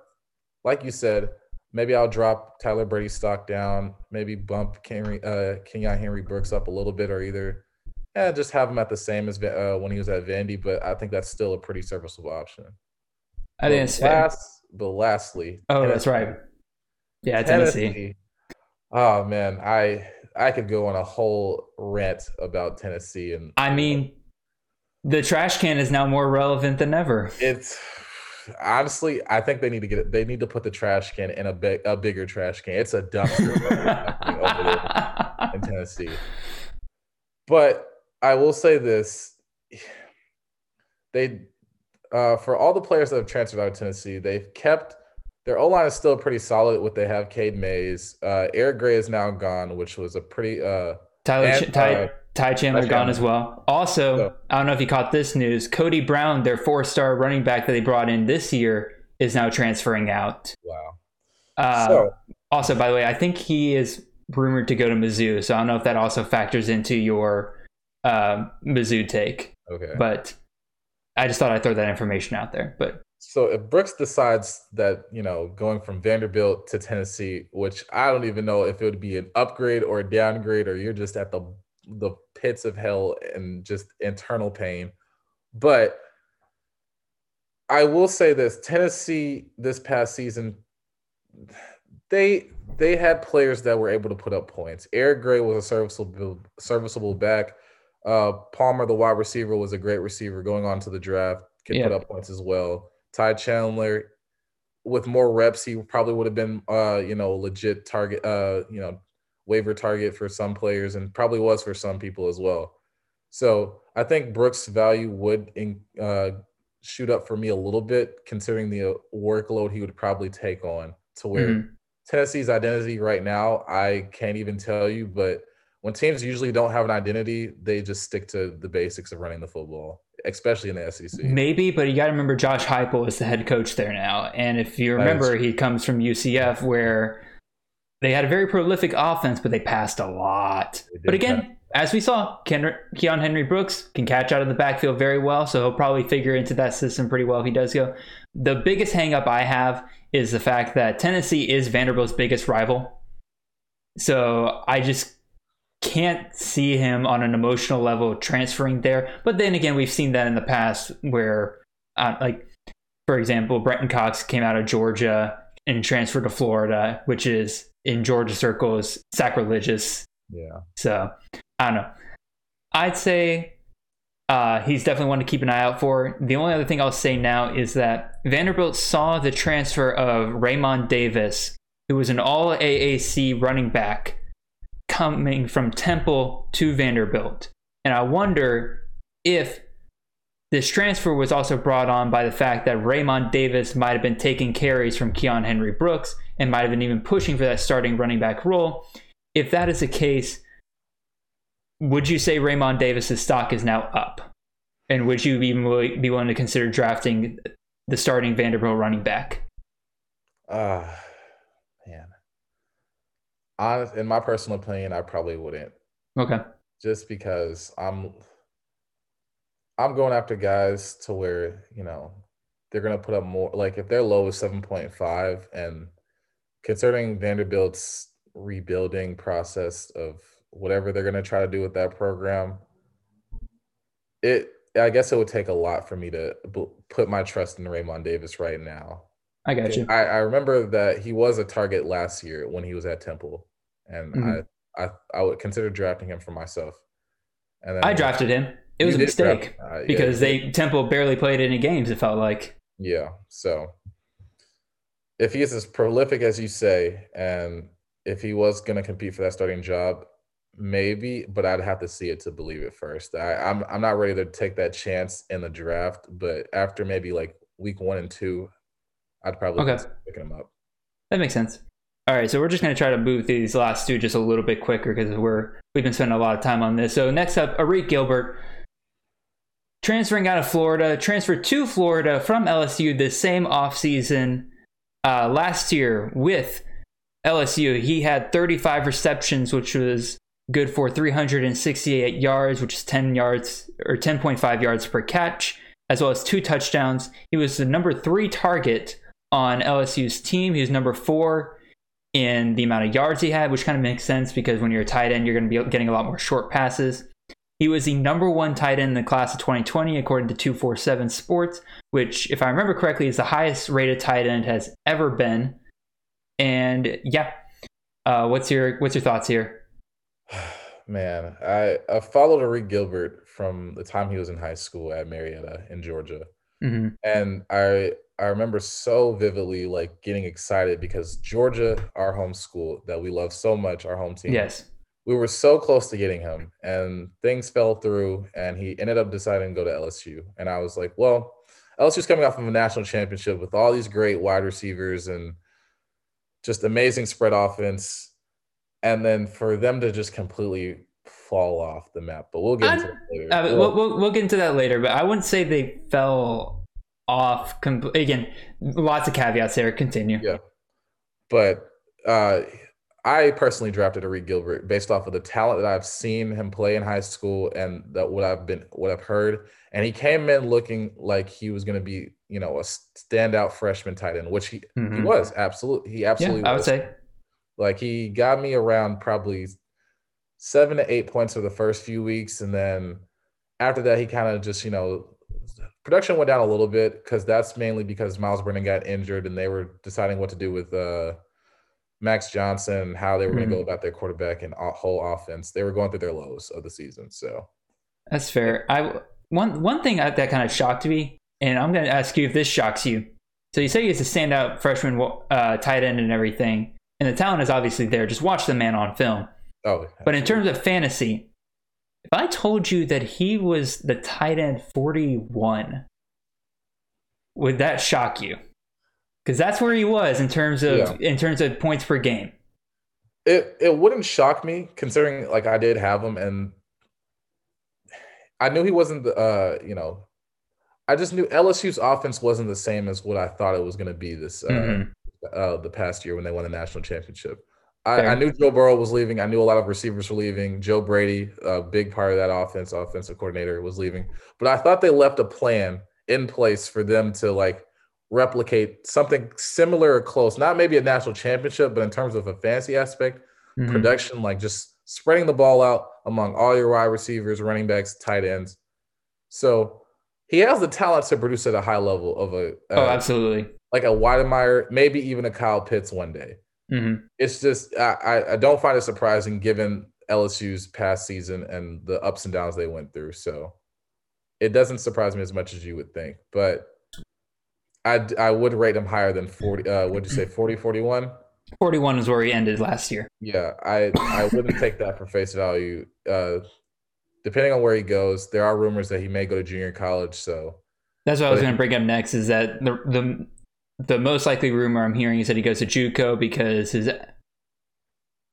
like you said, maybe I'll drop Tyler Brady stock down, maybe bump Henry, uh, Kenyon Henry Brooks up a little bit, or either yeah, just have him at the same as uh, when he was at Vandy. But I think that's still a pretty serviceable option. I think it's last, but lastly, oh, Tennessee. that's right. Yeah, Tennessee. Tennessee. Oh man, I I could go on a whole rant about Tennessee and I mean the trash can is now more relevant than ever. It's honestly, I think they need to get it. They need to put the trash can in a big, a bigger trash can. It's a dumpster over there in [LAUGHS] Tennessee. But I will say this: they uh, for all the players that have transferred out of Tennessee, they've kept their O line is still pretty solid. What they have, Cade Mays, uh, Eric Gray is now gone, which was a pretty uh, Tyler and, Ty, uh, Ty Chandler gone as well. Also, so, I don't know if you caught this news. Cody Brown, their four-star running back that they brought in this year, is now transferring out. Wow. Uh, so, also, by the way, I think he is rumored to go to Mizzou, so I don't know if that also factors into your uh, Mizzou take. Okay. But I just thought I'd throw that information out there. But so if Brooks decides that, you know, going from Vanderbilt to Tennessee, which I don't even know if it would be an upgrade or a downgrade, or you're just at the the pits of hell and just internal pain. But I will say this Tennessee this past season, they they had players that were able to put up points. Eric Gray was a serviceable serviceable back. Uh, Palmer, the wide receiver, was a great receiver going on to the draft. Could yeah. put up points as well. Ty Chandler, with more reps, he probably would have been, uh, you know, legit target, uh, you know, waiver target for some players, and probably was for some people as well. So I think Brooks' value would in, uh, shoot up for me a little bit, considering the workload he would probably take on. To where mm-hmm. Tennessee's identity right now, I can't even tell you, but when teams usually don't have an identity, they just stick to the basics of running the football. especially in the SEC. Maybe, but you got to remember Josh Heupel is the head coach there now, and if you remember, he comes from UCF where they had a very prolific offense, but they passed a lot. But again, as we saw, Ken, Keon Henry Brooks can catch out of the backfield very well, so he'll probably figure into that system pretty well if he does go. The biggest hangup I have is the fact that Tennessee is Vanderbilt's biggest rival. So I just can't see him on an emotional level transferring there. But then again, we've seen that in the past where, uh, like, for example, Brenton Cox came out of Georgia and transferred to Florida, which is in Georgia circles sacrilegious. Yeah. So I don't know. I'd say uh, he's definitely one to keep an eye out for. The only other thing I'll say now is that Vanderbilt saw the transfer of Re'Mahn Davis, who was an all AAC running back coming from Temple to Vanderbilt. And I wonder if this transfer was also brought on by the fact that Re'Mahn Davis might have been taking carries from Keon Henry Brooks and might have been even pushing for that starting running back role. If that is the case, would you say Re'Mahn Davis's stock is now up? And would you even be willing to consider drafting the starting Vanderbilt running back? Man. Honest, in my personal opinion, I probably wouldn't, Okay. just because I'm I'm going after guys to where you know they're gonna put up more. Like if their low is seven point five, and considering Vanderbilt's rebuilding process of whatever they're gonna try to do with that program, it I guess it would take a lot for me to b- put my trust in Re'Mahn Davis right now. I got you. I, I remember that he was a target last year when he was at Temple, and Mhm. I, I I would consider drafting him for myself. And then I drafted him. It was a did draft- mistake uh, yeah, because they Temple barely played any games. It felt like. Yeah. So if he is as prolific as you say, and if he was going to compete for that starting job, maybe, but I'd have to see it to believe it first. I, I'm I'm not ready to take that chance in the draft, but after maybe like week one and two, I'd probably Okay. picking him up. That makes sense. All right, so we're just going to try to move these last two just a little bit quicker because we're we've been spending a lot of time on this. So next up, Arik Gilbert, transferring out of Florida, transferred to Florida from LSU this same offseason. Uh, last year with LSU, he had 35 receptions, which was good for 368 yards, which is 10 yards or 10.5 yards per catch, as well as two touchdowns. He was the number three target on LSU's team. He was number four in the amount of yards he had, which kind of makes sense because when you're a tight end, you're going to be getting a lot more short passes. He was the number one tight end in the class of 2020, according to 247 Sports, which, if I remember correctly, is the highest rated tight end has ever been. And yeah, uh, what's your what's your thoughts here? [SIGHS] Man, I, I followed Arik Gilbert from the time he was in high school at Marietta in Georgia. hmm And I I remember so vividly like getting excited because Georgia, our home school that we love so much, our home team. Yes. We were so close to getting him and things fell through and he ended up deciding to go to LSU. And I was like, well, LSU's coming off of a national championship with all these great wide receivers and just amazing spread offense. And then for them to just completely fall off the map. But we'll get I- into it later. Uh, we'll, we'll, we'll get into that later, but I wouldn't say they fell off. Com- again, lots of caveats there. Continue. Yeah. but uh, I personally drafted Arik Gilbert based off of the talent that I've seen him play in high school and that what I've been what I've heard. And he came in looking like he was going to be, you know, a standout freshman tight end, which he, he Mhm. was absolutely. He absolutely. Yeah, I would say. Like he got me around probably seven to eight points for the first few weeks, and then after that, he kind of just you know production went down a little bit because that's mainly because Myles Brennan got injured, and they were deciding what to do with uh, Max Johnson how they were going to go about their quarterback and whole offense. They were going through their lows of the season, so That's fair. I one one thing that, kind of shocked me, and I'm going to ask you if this shocks you. So you say he's a standout freshman uh, tight end and everything, and the talent is obviously there. Just watch the man on film. oh, But in terms of fantasy, if I told you that he was the tight end 41, would that shock you? Because that's where he was in terms of Yeah. in terms of points per game. It it wouldn't shock me considering like I did have him and I knew he wasn't the uh you know I just knew LSU's offense wasn't the same as what I thought it was going to be this uh, Mhm. uh, the past year when they won the national championship. I, I knew Joe Burrow was leaving. I knew a lot of receivers were leaving. Joe Brady, a big part of that offense, offensive coordinator, was leaving. But I thought they left a plan in place for them to like replicate something similar or close. Not maybe a national championship, but in terms of a fantasy aspect, Mhm. production, like just spreading the ball out among all your wide receivers, running backs, tight ends. So he has the talent to produce at a high level of a Oh, uh, absolutely. like a Weidemeyer, maybe even a Kyle Pitts one day. Hmm It's just I, I- don't find it surprising given LSU's past season and the ups and downs they went through. So it doesn't surprise me as much as you would think, but I I would rate him higher than 40 uh what'd you say [CLEARS THROAT] 40 41? 41 is where he ended last year. Yeah, I I wouldn't take that for face value. Uh depending on where he goes, there are rumors that he may go to junior college, so That's what I was going to bring up next. Is that the the the most likely rumor I'm hearing is that he goes to JUCO because his.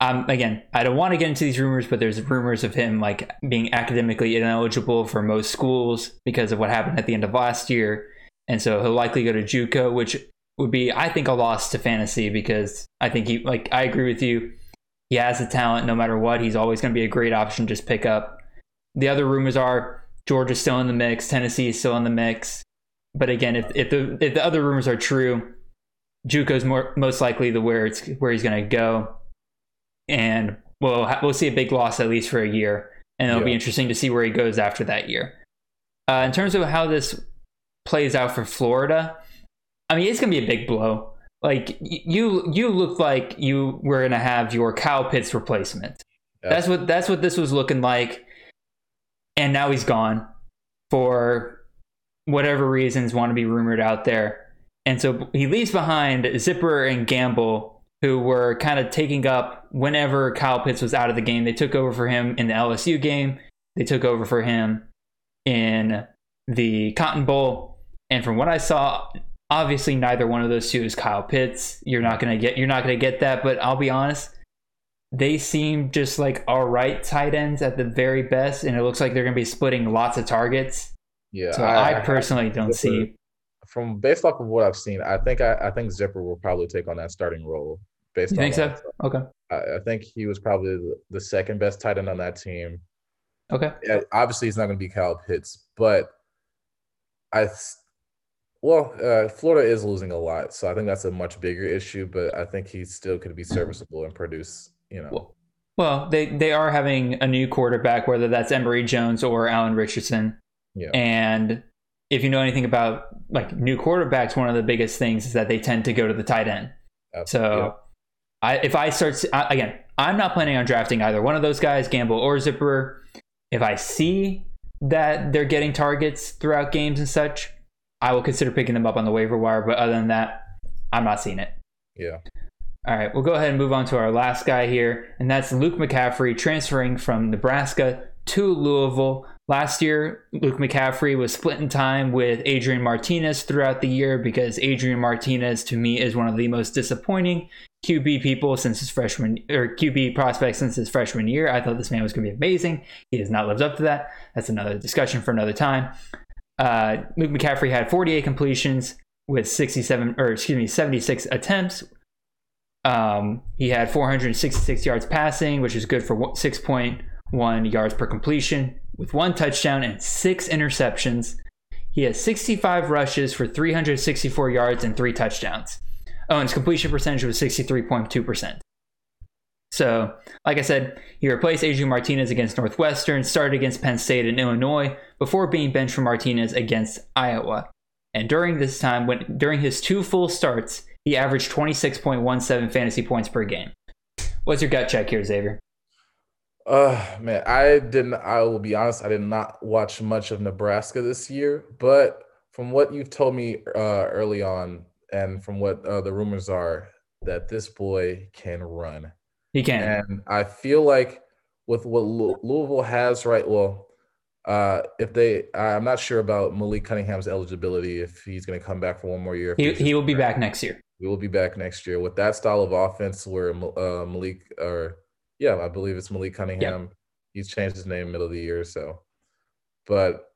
Um, again, I don't want to get into these rumors, but there's rumors of him like being academically ineligible for most schools because of what happened at the end of last year, and so he'll likely go to JUCO, which would be, I think, a loss to fantasy because I think he like I agree with you. He has the talent, no matter what. He's always going to be a great option. to Just pick up. The other rumors are Georgia's still in the mix, Tennessee is still in the mix. But again, if, if the if the other rumors are true, JUCO's more most likely the where it's where he's going to go, and we'll ha- we'll see a big loss at least for a year, and it'll be interesting to see where he goes after that year. Uh, in terms of how this plays out for Florida, I mean it's going to be a big blow. Like y- you you look like you were going to have your Kyle Pitts replacement. That's what that's what this was looking like. And now he's gone for whatever reasons want to be rumored out there. And so he leaves behind Zipper and Gamble, who were kind of taking up whenever Kyle Pitts was out of the game. They took over for him in the LSU game. They took over for him in the Cotton Bowl. And from what I saw, obviously neither one of those two is Kyle Pitts. You're not gonna get you're not gonna get that, but I'll be honest, they seem just like all right tight ends at the very best, and it looks like they're to be splitting lots of targets. Yeah. So I, personally don't see. from based off of what I've seen, I think I, I think Zipper will probably take on that starting role. Based You think so? Okay. I, I think he was probably the, the second best tight end on that team. Okay. Yeah, obviously he's not going to be Kyle Pitts, but I, well, uh, Florida is losing a lot, so I think that's a much bigger issue. But I think he still could be serviceable and produce. You know, Well, Well, they they are having a new quarterback, whether that's Emory Jones or Allen Richardson. Yeah, And if you know anything about like new quarterbacks, one of the biggest things is that they tend to go to the tight end. absolutely. So, I if I start I- again, I'm not planning on drafting either one of those guys, Gamble or Zipper. If I see that they're getting targets throughout games and such, I will consider picking them up on the waiver wire. But other than that, I'm not seeing it. yeah, All right, we'll go ahead and move on to our last guy here, and that's Luke McCaffrey transferring from Nebraska to Louisville. Last year, Luke McCaffrey was splitting time with Adrian Martinez throughout the year because Adrian Martinez, to me, is one of the most disappointing QB people since his freshman or QB prospect since his freshman year. I thought this man was going to be amazing. He has not lived up to that. That's another discussion for another time. Uh, Luke McCaffrey had 48 completions with 67 or excuse me 76 attempts um, he had 466 yards passing, which is good for 6.1 yards per completion, with one touchdown and six interceptions. He has 65 rushes for 364 yards and three touchdowns. His completion percentage was 63.2%. So, like I said, he replaced Adrian Martinez against Northwestern, started against Penn State and Illinois before being benched for Martinez against Iowa. And during this time, when during his two full starts, he averaged 26.17 fantasy points per game. What's your gut check here, Xavier? Uh man, I didn't. I will be honest. I did not watch much of Nebraska this year, but from what you've told me uh, early on, and from what uh, the rumors are, that this boy can run. He can. And I feel like with what Louisville has right, well, uh, if they, I'm not sure about Malik Cunningham's eligibility if he's going to come back for one more year. He, he will be back next year. We will be back next year with that style of offense where uh, Malik, or yeah, I believe it's Malik Cunningham. He's changed his name middle of the year, so. But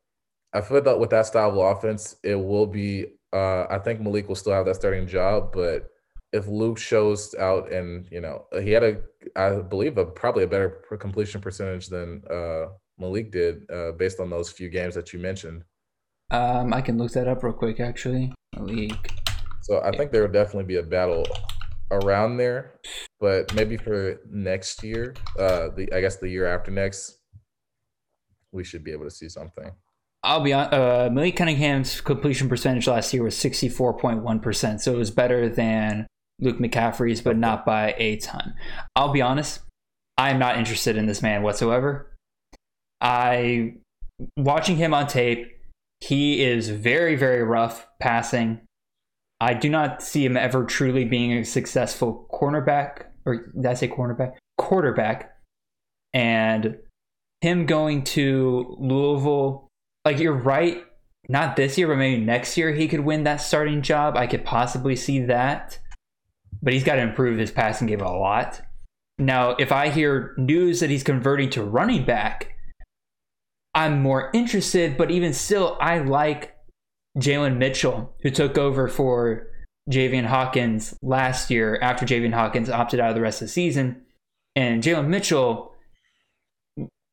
I feel that with that style of offense, it will be. Uh, I think Malik will still have that starting job, but if Luke shows out and you know he had a, I believe a probably a better completion percentage than uh, Malik did, uh, based on those few games that you mentioned. Um, I can look that up real quick, actually. Malik. So I think there will definitely be a battle around there, but maybe for next year, uh, the I guess the year after next, we should be able to see something. I'll be on. Uh, Malik Cunningham's completion percentage last year was sixty four point one percent, so it was better than Luke McCaffrey's, but not by a ton. I'll be honest, I'm not interested in this man whatsoever. I watching him on tape, he is very very rough passing. I do not see him ever truly being a successful cornerback, or did I say cornerback? Quarterback. And him going to Louisville, like you're right, not this year, but maybe next year he could win that starting job. I could possibly see that. But he's got to improve his passing game a lot. Now, if I hear news that he's converting to running back, I'm more interested, but even still, I like Jalen Mitchell, who took over for Javian Hawkins last year after Javian Hawkins opted out of the rest of the season. And Jalen Mitchell,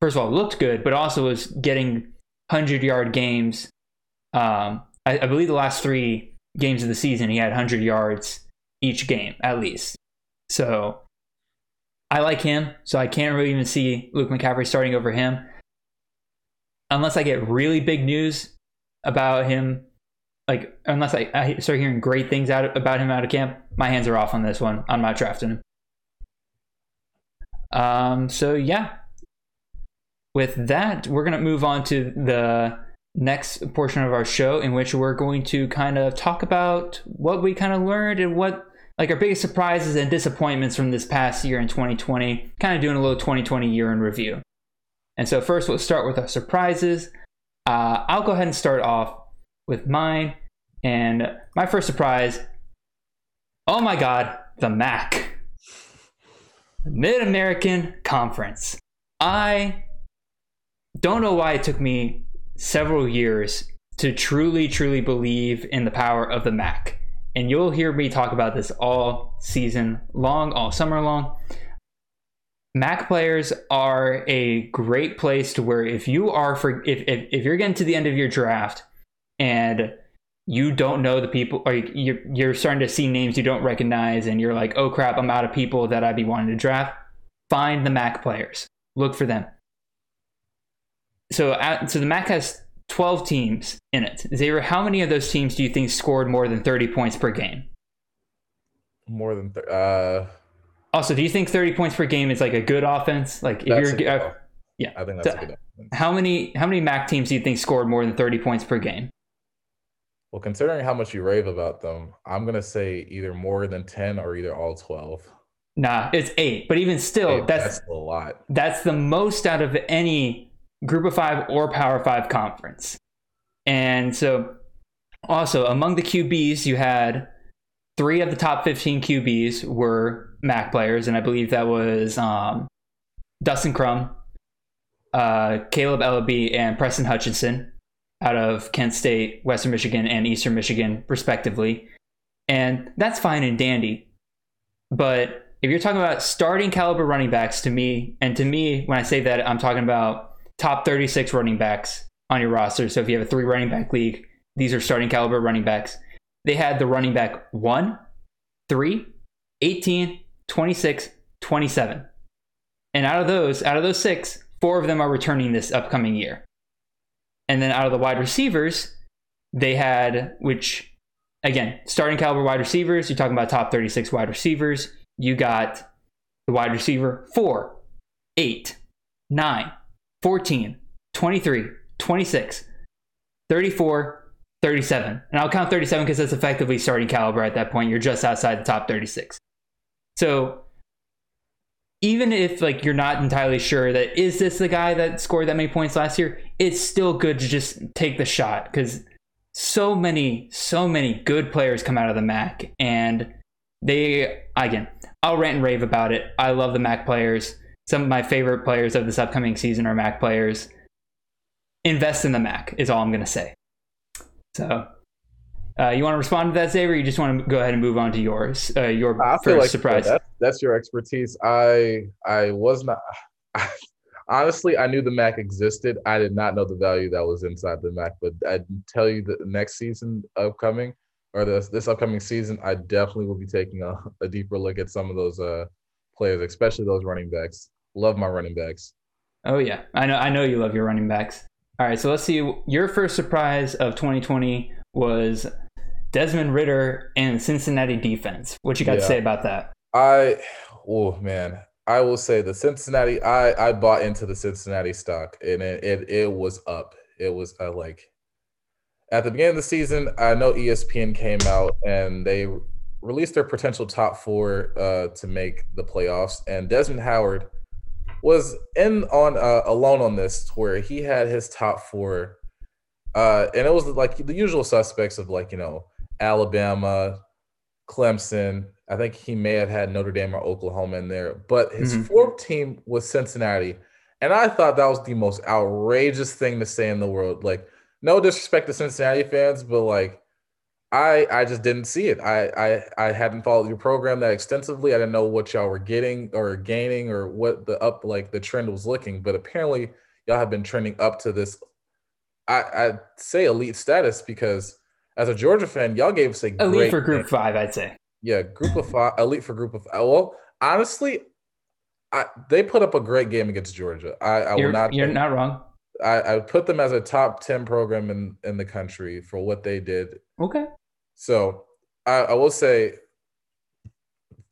first of all, looked good, but also was getting 100 yard games. Um, I, I believe the last three games of the season, he had 100 yards each game, at least. So I like him. So I can't really even see Luke McCaffrey starting over him. Unless I get really big news about him like unless I, I start hearing great things out about him out of camp, my hands are off on this one. I'm not drafting him. Um. So yeah. With that, we're gonna move on to the next portion of our show, in which we're going to kind of talk about what we kind of learned and what like our biggest surprises and disappointments from this past year in 2020. Kind of doing a little 2020 year in review. And so first, we'll start with our surprises. Uh, I'll go ahead and start off with mine. And my first surprise oh my God, the MAC, Mid American Conference. I don't know why it took me several years to truly, truly believe in the power of the MAC. And you'll hear me talk about this all season long, all summer long. Mac players are a great place to where if you are for if, if, if you're getting to the end of your draft and you don't know the people or you're, you're starting to see names you don't recognize and you're like oh crap i'm out of people that i'd be wanting to draft. Find the mac players. Look for them. So so the mac has 12 teams in it. Xavier, how many of those teams do you think scored more than 30 points per game? More than th- uh also do you think 30 points per game is like a good offense? Like if you're uh, yeah. I think that's so, good offense. how many how many mac teams do you think scored more than 30 points per game well, considering how much you rave about them, I'm gonna say either more than ten or either all twelve. Nah, it's eight. But even still, eight, that's, that's a lot. That's the most out of any Group of Five or Power Five conference. And so, also among the QBs, you had three of the top 15 QBs were MAC players, and I believe that was um, Dustin Crum, uh, Kaleb Eleby, and Preston Hutchinson out of Kent State, Western Michigan, and Eastern Michigan, respectively. And that's fine and dandy. But if you're talking about starting caliber running backs to me, and to me, when I say that, I'm talking about top 36 running backs on your roster. So if you have a three running back league, these are starting caliber running backs. They had the running back 1, 3, 18, 26, 27. And out of those, out of those six, four of them are returning this upcoming year. And then out of the wide receivers, they had, which again, starting caliber wide receivers, you're talking about top 36 wide receivers. You got the wide receiver 4, 8, 9, 14, 23, 26, 34, 37. And I'll count 37 because that's effectively starting caliber at that point. You're just outside the top 36. So even if like you're not entirely sure that is this the guy that scored that many points last year, it's still good to just take the shot because so many, so many good players come out of the MAC, and they again, I'll rant and rave about it. I love the MAC players. Some of my favorite players of this upcoming season are MAC players. invest in the Mac is all I'm to say. So, uh, you want to respond to that, Xavier? You just want to go ahead and move on to yours, uh, your first like surprise? That, that's your expertise. I I was not. [LAUGHS] honestly, I knew the Mac existed. I did not know the value that was inside the Mac. But I tell you, that the next season upcoming or this this upcoming season, I definitely will be taking a, a deeper look at some of those uh, players, especially those running backs. Love my running backs. Oh yeah, I know. I know you love your running backs. All right, so let's see. Your first surprise of 2020 was Desmond Ridder and Cincinnati defense. What you got to say about that? I oh man, I will say the Cincinnati. I I bought into the Cincinnati stock, and it it, it was up. It was uh, like at the beginning of the season. I know ESPN came out and they released their potential top four uh, to make the playoffs, and Desmond Howard was in on uh, alone on this, where he had his top four, uh, and it was like the usual suspects of like you know Alabama, Clemson. I think he may have had Notre Dame or Oklahoma in there, but his Mhm. fourth team was Cincinnati. And I thought that was the most outrageous thing to say in the world. Like, no disrespect to Cincinnati fans, but like, I I just didn't see it. I I I hadn't followed your program that extensively. I didn't know what y'all were getting or gaining or what the up like the trend was looking. But apparently, y'all have been trending up to this. I I say elite status because as a Georgia fan, y'all gave us a Elite great for Group game. Five, I'd say. Yeah, group of five, elite for group of. Uh, well, honestly, I they put up a great game against Georgia. I, I will You're not. you're take- not wrong. I, I put them as a top ten program in in the country for what they did. Okay. So I, I will say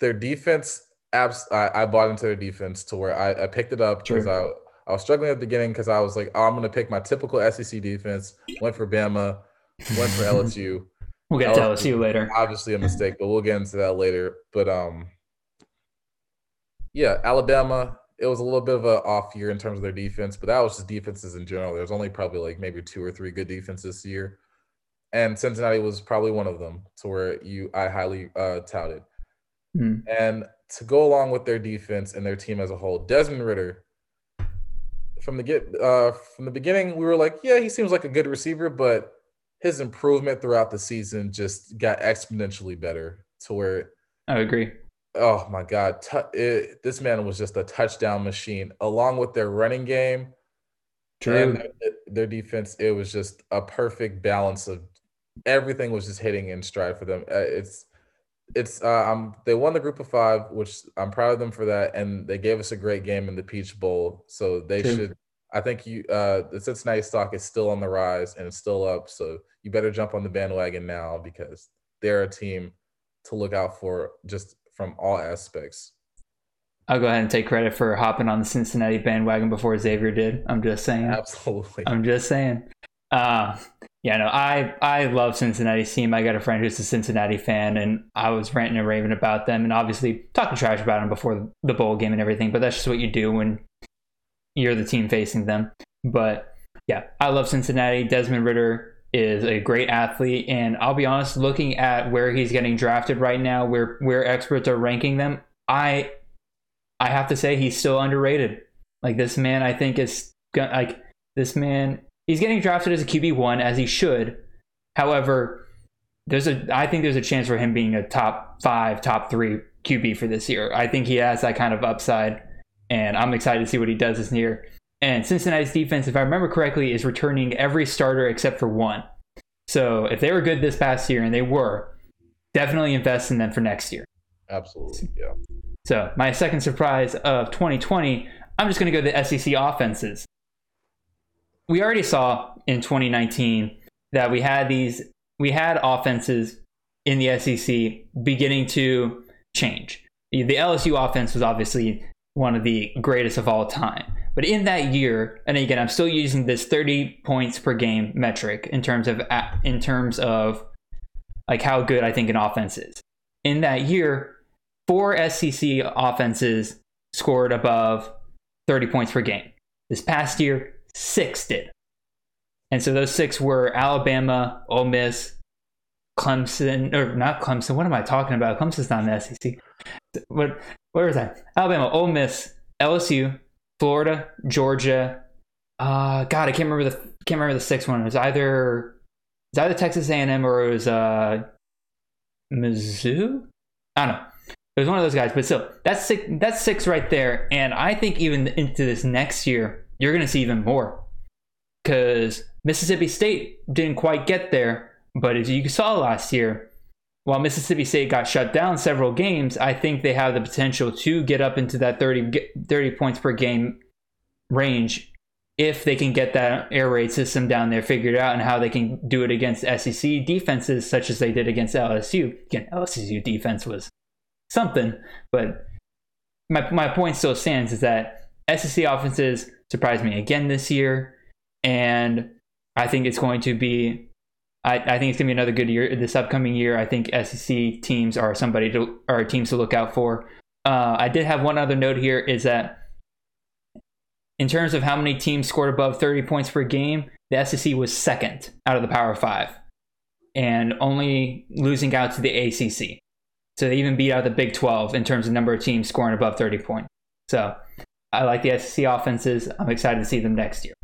their defense. Abs, I, I bought into their defense to where I, I picked it up because I I was struggling at the beginning because I was like, oh, I'm gonna pick my typical SEC defense. Went for Bama. Went for [LAUGHS] LSU. We'll get to LSU. LSU later. obviously a mistake, but we'll get into that later. But um, yeah, Alabama. It was a little bit of a off year in terms of their defense, but that was just defenses in general. There's only probably like maybe two or three good defenses this year, and Cincinnati was probably one of them. To where you, I highly uh, touted, Hmm. and to go along with their defense and their team as a whole, Desmond Ridder. From the get uh, from the beginning, we were like, yeah, he seems like a good receiver, but his improvement throughout the season just got exponentially better to where I agree. oh my god tu- it, this man was just a touchdown machine along with their running game True. and their, their defense it was just a perfect balance of everything was just hitting in stride for them Uh, it's it's uh um they won the group of five which i'm proud of them for that and they gave us a great game in the peach bowl so they True. should i think you uh the cincinnati stock is still on the rise and it's still up so you better jump on the bandwagon now because they're a team to look out for just from all aspects I'll go ahead and take credit for hopping on the Cincinnati bandwagon before Xavier did. I'm just saying. absolutely I'm just saying. Uh, yeah, no, I I love Cincinnati's team. I got a friend who's a Cincinnati fan, and I was ranting and raving about them, and obviously talking trash about them before the bowl game and everything. But that's just what you do when you're the team facing them. But yeah, I love Cincinnati. Desmond Ridder is a great athlete, and I'll be honest, looking at where he's getting drafted right now, where where experts are ranking them, I I have to say he's still underrated. Like this man, I think is like this man. He's getting drafted as a QB one as he should. However, there's a I think there's a chance for him being a top five, top three QB for this year. I think he has that kind of upside, and I'm excited to see what he does this year. And Cincinnati's defense, if I remember correctly, is returning every starter except for one. So if they were good this past year, and they were, definitely invest in them for next year. absolutely yeah So my second surprise of 2020, I'm just going to go to the SEC offenses. We already saw in 2019 that we had these, we had offenses in the SEC beginning to change. The LSU offense was obviously one of the greatest of all time. But in that year, and again, I'm still using this 30 points per game metric in terms of in terms of like how good I think an offense is. In that year, four SEC offenses scored above 30 points per game. This past year, six did. And so those six were Alabama, Ole Miss, Clemson, or not Clemson. What am I talking about? Clemson's not in the SEC. What, where is that? Alabama, Ole Miss, LSU, Florida, Georgia, Uh, God, I can't remember the can't remember the sixth one. It was either it was either Texas A&M or it was uh, Mizzou. I don't know. It was one of those guys, but still, that's six. That's six right there. And I think even into this next year, you're going to see even more because Mississippi State didn't quite get there. But as you saw last year, while Mississippi State got shut down several games, I think they have the potential to get up into that 30, 30 points per game range if they can get that air raid system down there figured out and how they can do it against SEC defenses such as they did against LSU. Again, LSU defense was something, but my my point still stands is that SEC offenses surprised me again this year, and I think it's going to be. I, I think it's to be another good year this upcoming year. I think SEC teams are somebody to are teams to look out for. Uh, I did have one other note here is that in terms of how many teams scored above 30 points per game, the SEC was second out of the Power Five, and only losing out to the ACC. So they even beat out the Big 12 in terms of number of teams scoring above 30 points. So I like the SEC offenses. I'm excited to see them next year.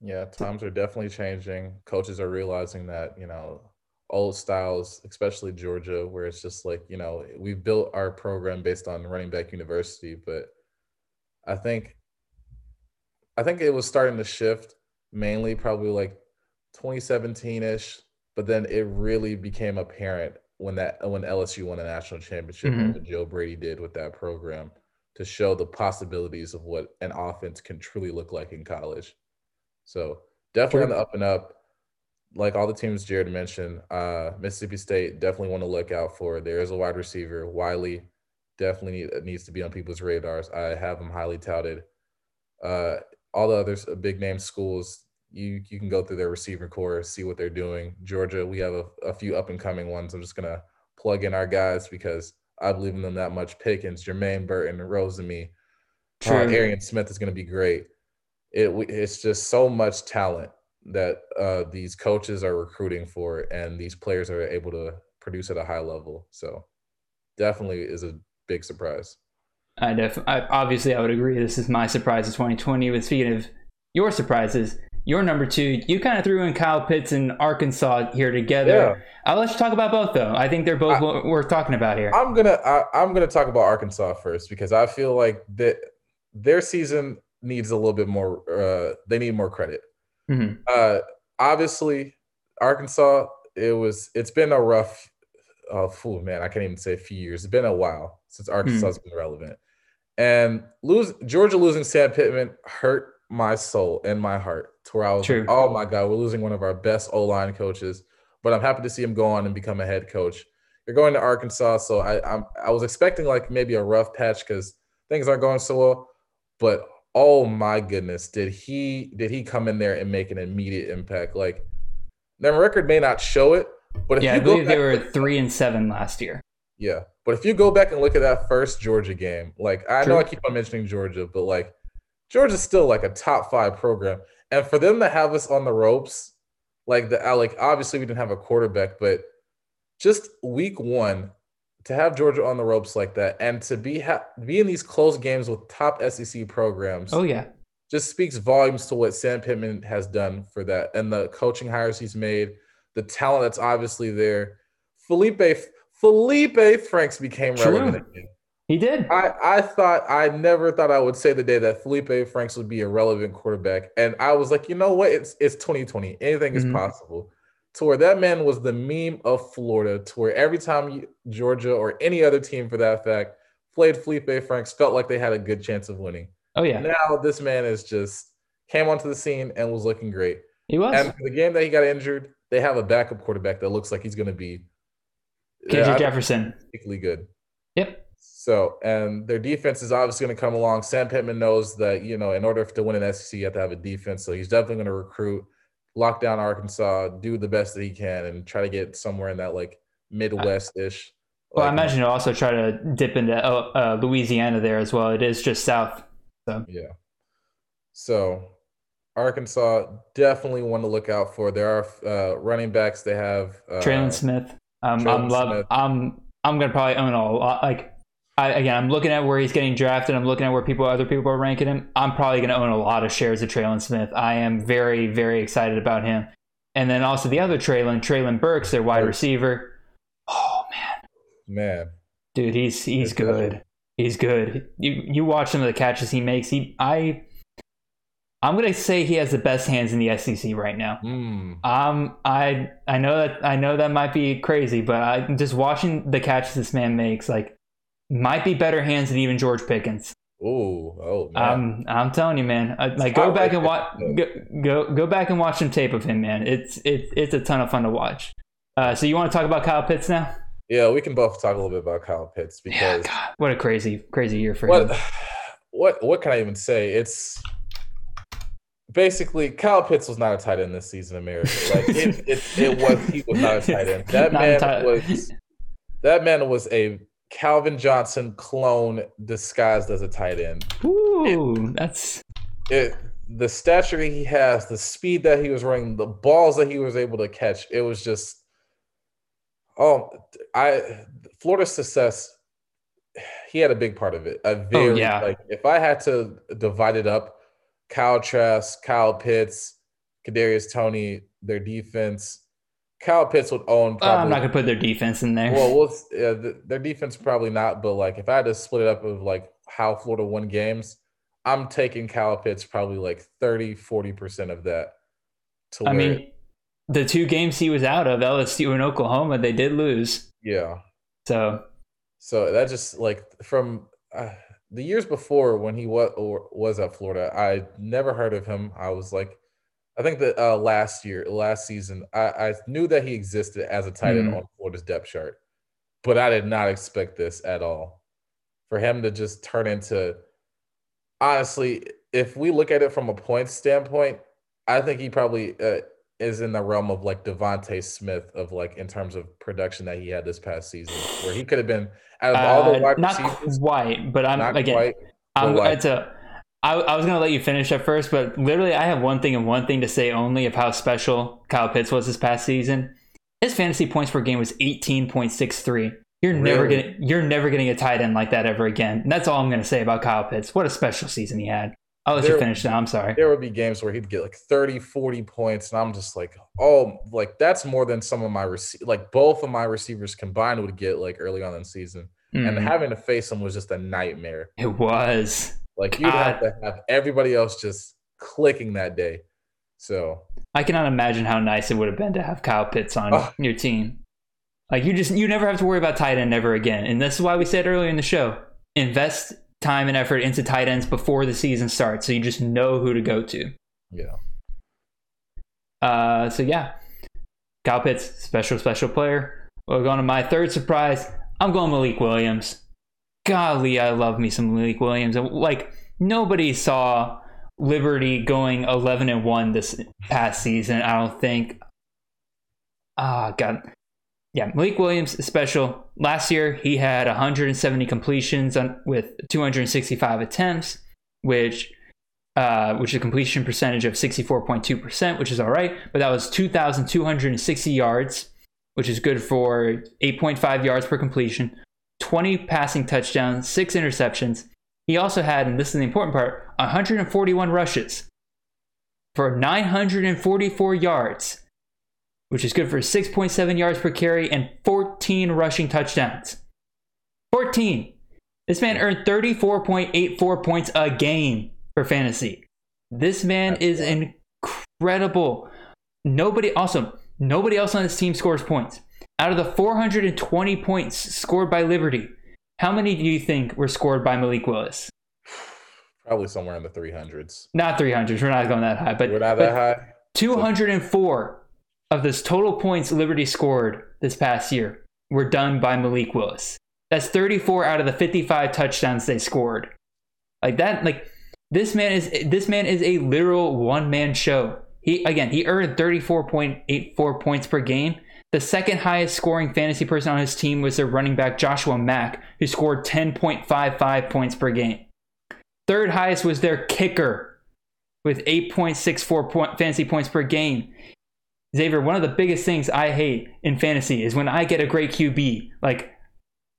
Yeah, times are definitely changing. Coaches are realizing that, you know, old styles, especially Georgia, where it's just like, you know, we've built our program based on running back university, but I think I think it was starting to shift mainly probably like 2017-ish, but then it really became apparent when that when LSU won a national championship Mhm. and what Joe Brady did with that program to show the possibilities of what an offense can truly look like in college. So definitely on the up and up. Like all the teams Jared mentioned, uh, Mississippi State definitely want to look out for. There is a wide receiver, Wiley, definitely need, needs to be on people's radars. I have him highly touted. Uh, all the others, uh, big name schools, you you can go through their receiver corps, see what they're doing. Georgia, we have a, a few up and coming ones. I'm just gonna plug in our guys because I believe in them that much. Pickens, Jermaine Burton, Rosemy, uh. Arian Smith is gonna be great. It it's just so much talent that uh, these coaches are recruiting for, and these players are able to produce at a high level. So definitely is a big surprise. I def I, obviously I would agree. This is my surprise of 2020. But speaking of your surprises, your number two, you kind of threw in Kyle Pitts and Arkansas here together. Yeah. I'll let you talk about both though. I think they're both I- talking about here. I'm gonna I, I'm gonna talk about Arkansas first because I feel like that their season needs a little bit more. Uh, they need more credit. Mhm. Uh, obviously, Arkansas. It was. It's been a rough. Oh, fool, man! I can't even say a few years. It's been a while since Arkansas's been relevant, and lose Georgia losing Sam Pittman hurt my soul and my heart. To where I was True. like, oh my god, we're losing one of our best O line coaches. But I'm happy to see him go on and become a head coach. You're going to Arkansas, so I I'm, I was expecting like maybe a rough patch because things aren't going so well. But oh my goodness, did he did he come in there and make an immediate impact? Like their record may not show it, but if Yeah, I you go believe they back- were three and seven last year. yeah, but if you go back and look at that first Georgia game, like I know I keep on mentioning Georgia, but like Georgia's still like a top five program, and for them to have us on the ropes, like the like obviously we didn't have a quarterback, but just week one to have Georgia on the ropes like that, and to be ha- be in these close games with top SEC programs, Oh yeah, just speaks volumes to what Sam Pittman has done for that and the coaching hires he's made, the talent that's obviously there. Felipe Felipe Franks became True. relevant again. he did. I, I thought I never thought I would say the day that Felipe Franks would be a relevant quarterback. And I was like, you know what? It's it's 2020. Anything is Mhm. possible. To where that man was the meme of Florida, to where every time Georgia or any other team for that fact played Felipe Franks, felt like they had a good chance of winning. Oh yeah, Now this man is just came onto the scene and was looking great. he was. And the game that he got injured, they have a backup quarterback that looks like he's going to be KJ yeah, uh, Jefferson. particularly good. Yep. So, and their defense is obviously going to come along. Sam Pittman knows that, you know, in order to win an SEC, you have to have a defense. So he's definitely going to recruit, lock down Arkansas, do the best that he can, and try to get somewhere in that like Midwest ish. Well, I imagine he'll also try to dip into uh, uh, Louisiana there as well. It is just south. Yeah. So Arkansas definitely one to look out for. There are uh, running backs. They have uh, Trelon Smith. Um, Trelon I'm love. Smith. I'm I'm gonna probably own a lot. Like I, again, I'm looking at where he's getting drafted. I'm looking at where people, other people are ranking him. I'm probably going to own a lot of shares of Trelon Smith. I am very, very excited about him. And then also the other Treylon, Treylon Burks, their wide Burks. receiver. Oh man, Man, dude, he's he's good. good. He's good. You you watch some of the catches he makes. He I I'm gonna say he has the best hands in the SEC right now. mm, Um, I I know that I know that might be crazy, but I just watching the catches this man makes, like, might be better hands than even George Pickens. ooh, oh man. I'm I'm telling you, man. I, like, go back and watch go, go go back and watch some tape of him, man. It's it's it's a ton of fun to watch. Uh, so you want to talk about Kyle Pitts now? yeah, we can both talk a little bit about Kyle Pitts Yeah, because God, what a crazy crazy year for what him. what what can I even say? It's basically Kyle Pitts was not a tight end this season America. Like it, it, it was he was not a [LAUGHS] tight end. That Not man tight- was that man was a Calvin Johnson clone disguised as a tight end. Ooh, that's It the stature he has, the speed that he was running, the balls that he was able to catch, it was just oh I Florida's success he had a big part of it. A oh, very Oh, yeah. like if I had to divide it up, Kyle Trask, Kyle Pitts, Kadarius Toney, their defense, Kyle Pitts would own uh. I'm not gonna put their defense in there. well, we'll uh, th- their defense probably not, but like if I had to split it up of like how Florida won games, I'm taking Kyle Pitts probably like 30, 40% of that. To I where, mean, the two games he was out of LSU and Oklahoma, they did lose. yeah. So So that just like from uh, the years before when he was or was at Florida, I never heard of him. I was like, I think that uh, last year, last season, I, I knew that he existed as a tight end Mhm. on Florida's depth chart, but I did not expect this at all. For him to just turn into, honestly, if we look at it from a points standpoint, I think he probably uh, is in the realm of like DeVonta Smith of like in terms of production that he had this past season, where he could have been out of all the uh, wide not receivers, quite, but I'm again. quite. I'm but, like- it's a. I, I was gonna let you finish at first, but literally, I have one thing and one thing to say only of how special Kyle Pitts was this past season. His fantasy points per game was 18.63. You're never Really? getting you're never getting a tight end like that ever again. And that's all I'm gonna say about Kyle Pitts. What a special season he had. I'll let you finish now. I'm sorry. there would be games where he'd get like 30 40 points and i'm just like oh like that's more than some of my rece- like both of my receivers combined would get like early on in the season and Mhm. having to face him was just a nightmare it was. Like you'd have to have everybody else just clicking that day so I cannot imagine how nice it would have been to have Kyle Pitts on Ugh. your team. Like you just you never have to worry about tight end ever again. And this is why we said earlier in the show, invest time and effort into tight ends before the season starts so you just know who to go to. yeah Uh so yeah. Kyle Pitts, special, special player. We're going to my third surprise. I'm going Malik Willis. Golly, I love me some Malik Willis. Like nobody saw Liberty going 11 and 1 this past season. I don't think. Ah, God. Yeah, Malik Willis is special. Last year, he had 170 completions on, with 265 attempts, which uh, which is a completion percentage of 64.2%, which is all right. But that was 2,260 yards, which is good for 8.5 yards per completion, 20 passing touchdowns, six interceptions. He also had, and this is the important part, 141 rushes for 944 yards, which is good for 6.7 yards per carry and 14 rushing touchdowns. 14. This man earned 34.84 points a game for fantasy. This man That's is incredible. Nobody also nobody else on this team scores points. Out of the 420 points scored by Liberty, how many do you think were scored by Malik Willis? probably somewhere in the 300s Not 300s. We're not going that high, but, we're not that high 204 of this total points Liberty scored this past year were done by Malik Willis. That's 34 out of the 55 touchdowns they scored. Like that, like this man is this man is a literal one man show. He again he earned 34.84 points per game. The second highest scoring fantasy person on his team was their running back Joshua Mack, who scored 10.55 points per game. Third highest was their kicker with 8.64 point, fantasy points per game. Xavier, one of the biggest things I hate in fantasy is when I get a great QB. Like,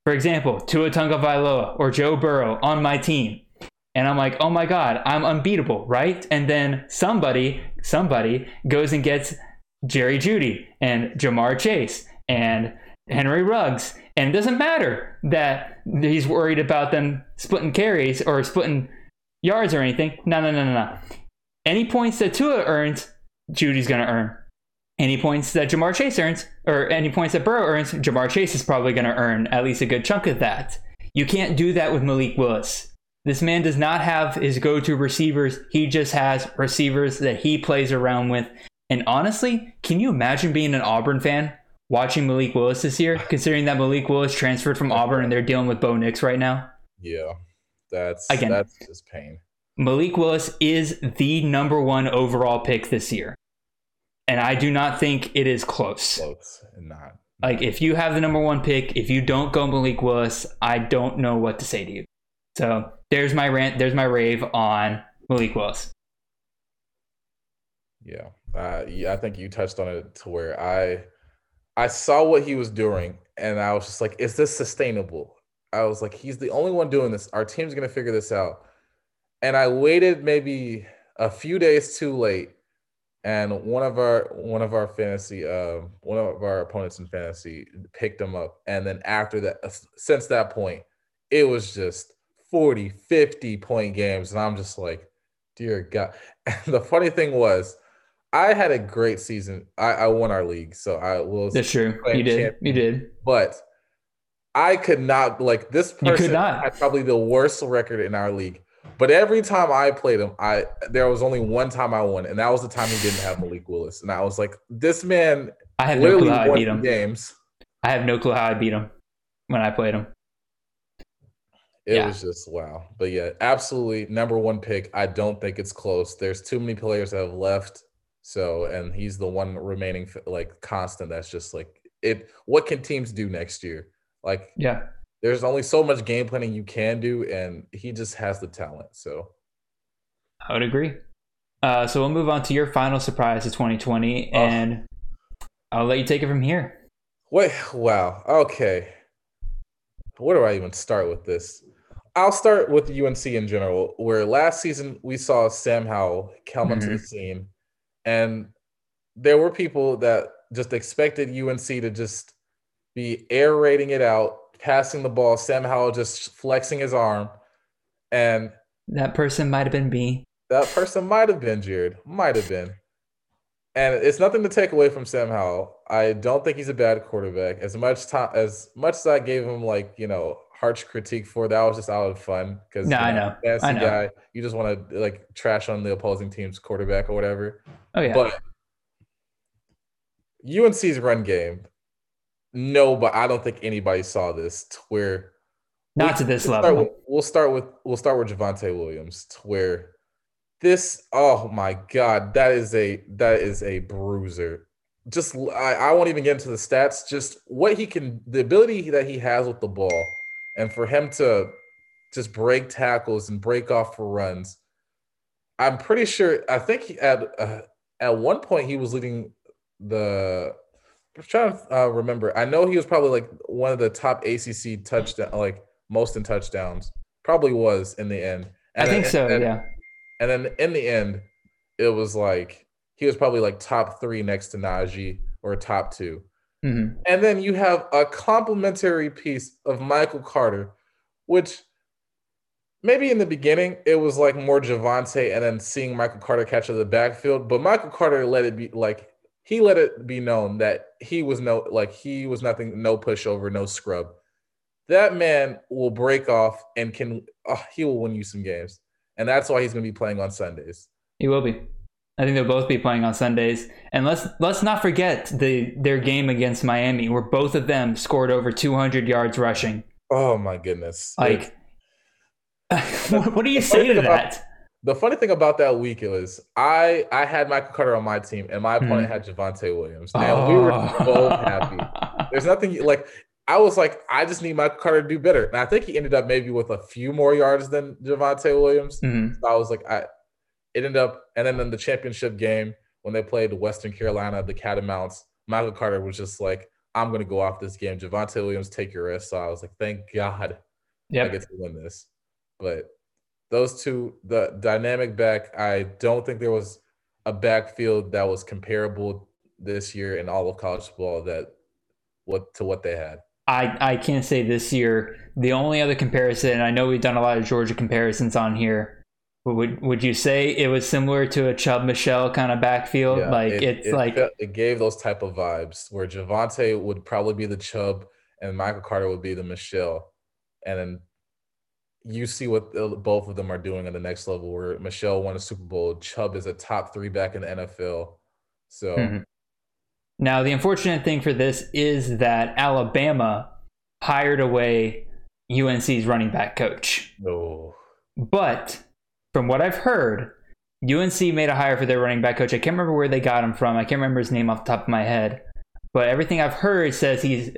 for example, Tua Tagovailoa or Joe Burrow on my team, and I'm like, oh my god, I'm unbeatable, right? And then somebody, somebody goes and gets Jerry Jeudy and Ja'Marr Chase and Henry Ruggs, and it doesn't matter that he's worried about them splitting carries or splitting yards or anything. No, no, no, no, no. Any points that Tua earns, Jeudy's going to earn. Any points that Ja'Marr Chase earns, or any points that Burrow earns, Ja'Marr Chase is probably going to earn at least a good chunk of that. You can't do that with Malik Willis. This man does not have his go to receivers. He just has receivers that he plays around with. And honestly, can you imagine being an Auburn fan watching Malik Willis this year, [LAUGHS] considering that Malik Willis transferred from Auburn and they're dealing with Bo Nix right now? Yeah, that's Again. that's just pain. Malik Willis is the number one overall pick this year. And I do not think it is close. Close and not. Like, if you have the number one pick, if you don't go Malik Willis, I don't know what to say to you. So there's my rant, there's my rave on Malik Willis. Yeah, uh, I think you touched on it to where I, I saw what he was doing, and I was just like, "Is this sustainable?" I was like, "He's the only one doing this. Our team's gonna figure this out." And I waited maybe a few days too late, and one of our one of our fantasy, uh, one of our opponents in fantasy picked him up, and then after that, uh, since that point, it was just 40, 50 point games, and I'm just like, "Dear God!" [LAUGHS] And the funny thing was. I had a great season. I, I won our league, so I will. That's true. You did. champion. You did. But I could not like this person had probably the worst record in our league. But every time I played him, I there was only one time I won, and that was the time he didn't have Malik Willis. And I was like, this man I have no clue how I beat him. games. I have no clue how I beat him when I played him. It Yeah. was just wow. But yeah, absolutely number one pick. I don't think it's close. There's too many players that have left. So, and he's the one remaining like constant. That's just like it. What can teams do next year? Like, Yeah. there's only so much game planning you can do, and he just has the talent. So, I would agree. Uh, so we'll move on to your final surprise of 2020, Oh. and I'll let you take it from here. wait, wow. Okay. Where do I even start with this? I'll start with UNC in general, where last season we saw Sam Howell come onto the scene, and there were people that just expected UNC to just be air raiding it out, passing the ball, Sam Howell just flexing his arm, and That person might have been me. that person might have been Jared, might have been. And it's nothing to take away from Sam Howell. I don't think he's a bad quarterback. As much time as much as I gave him like, you know, harsh critique for that was just out of fun because No, I know. fancy I know. guy, you just want to like trash on the opposing team's quarterback or whatever. Oh yeah. But UNC's run game, no, but I don't think anybody saw this to where Not we- to this we'll level. Start with, we'll start with we'll start with Javonte Williams, to where this oh my god, that is a that is a bruiser. Just I, I won't even get into the stats. Just what he can, the ability that he has with the ball, and for him to just break tackles and break off for runs. I'm pretty sure. I think he, at uh, at one point he was leading the. I'm trying to uh, remember. I know he was probably like one of the top ACC touchdown, like most in touchdowns. Probably was in the end. I think then- so. and- yeah. And then in the end, it was like he was probably like top three next to Najee or top two. Hmm And then you have a complimentary piece of Michael Carter, which maybe in the beginning it was like more Javonte and then seeing Michael Carter catch of the backfield. But Michael Carter let it be like he let it be known that he was no like he was nothing, no pushover, no scrub. That man will break off and can oh, he will win you some games. And that's why he's gonna be playing on Sundays. He will be. I think they'll both be playing on Sundays. And let's let's not forget the their game against Miami, where both of them scored over 200 yards rushing. Oh my goodness. Like, [LAUGHS] what, what do you say to about- that? The funny thing about that week was I I had Michael Carter on my team and my opponent Hmm. had Javonte Williams. Now we were both [LAUGHS] happy. There's nothing like I was like I just need Michael Carter to do better, and I think he ended up maybe with a few more yards than Javonte Williams. Mhm. So I was like I it ended up and then in the championship game when they played the Western Carolina, the Catamounts, Michael Carter was just like I'm gonna go off this game. Javonte Williams, take your risk. So I was like, thank God I get to win this. But those two, the dynamic back, I don't think there was a backfield that was comparable this year in all of college football that what to what they had. I, I can't say this year. The only other comparison, I know we've done a lot of Georgia comparisons on here. Would would you say it was similar to a Chubb Michel kind of backfield? Yeah, like it- it's it like it gave those type of vibes where Javonte would probably be the Chubb and Michael Carter would be the Michel, and then you see what the, both of them are doing at the next level. Where Michel won a Super Bowl, Chubb is a top three back in the NFL. So Mhm. Now, the unfortunate thing for this is that Alabama hired away UNC's running back coach. no, But from what I've heard, UNC made a hire for their running back coach. I can't remember where they got him from. I can't remember his name off the top of my head. But everything I've heard says he's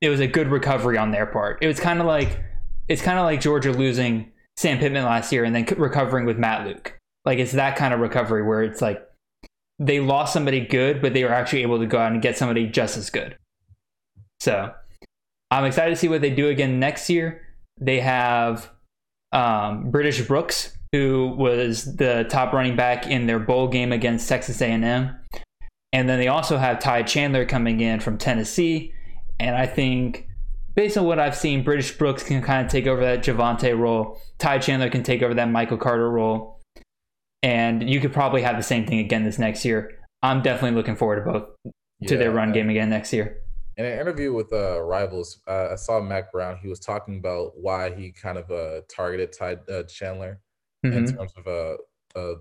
it was a good recovery on their part. It was kind of like it's kind of like Georgia losing Sam Pittman last year and then recovering with Matt Luke. Like it's that kind of recovery where it's like they lost somebody good, but they were actually able to go out and get somebody just as good. So I'm excited to see what they do again next year. They have um, British Brooks, who was the top running back in their bowl game against Texas A&M, and then they also have Ty Chandler coming in from Tennessee. And I think, based on what I've seen, British Brooks can kind of take over that Javonte role. Ty Chandler can take over that Michael Carter role, and you could probably have the same thing again this next year. I'm definitely looking forward to both to their Yeah. run game again next year. In an interview with uh, Rivals, uh, I saw Mack Brown. He was talking about why he kind of uh, targeted Ty uh, Chandler in terms of uh, uh,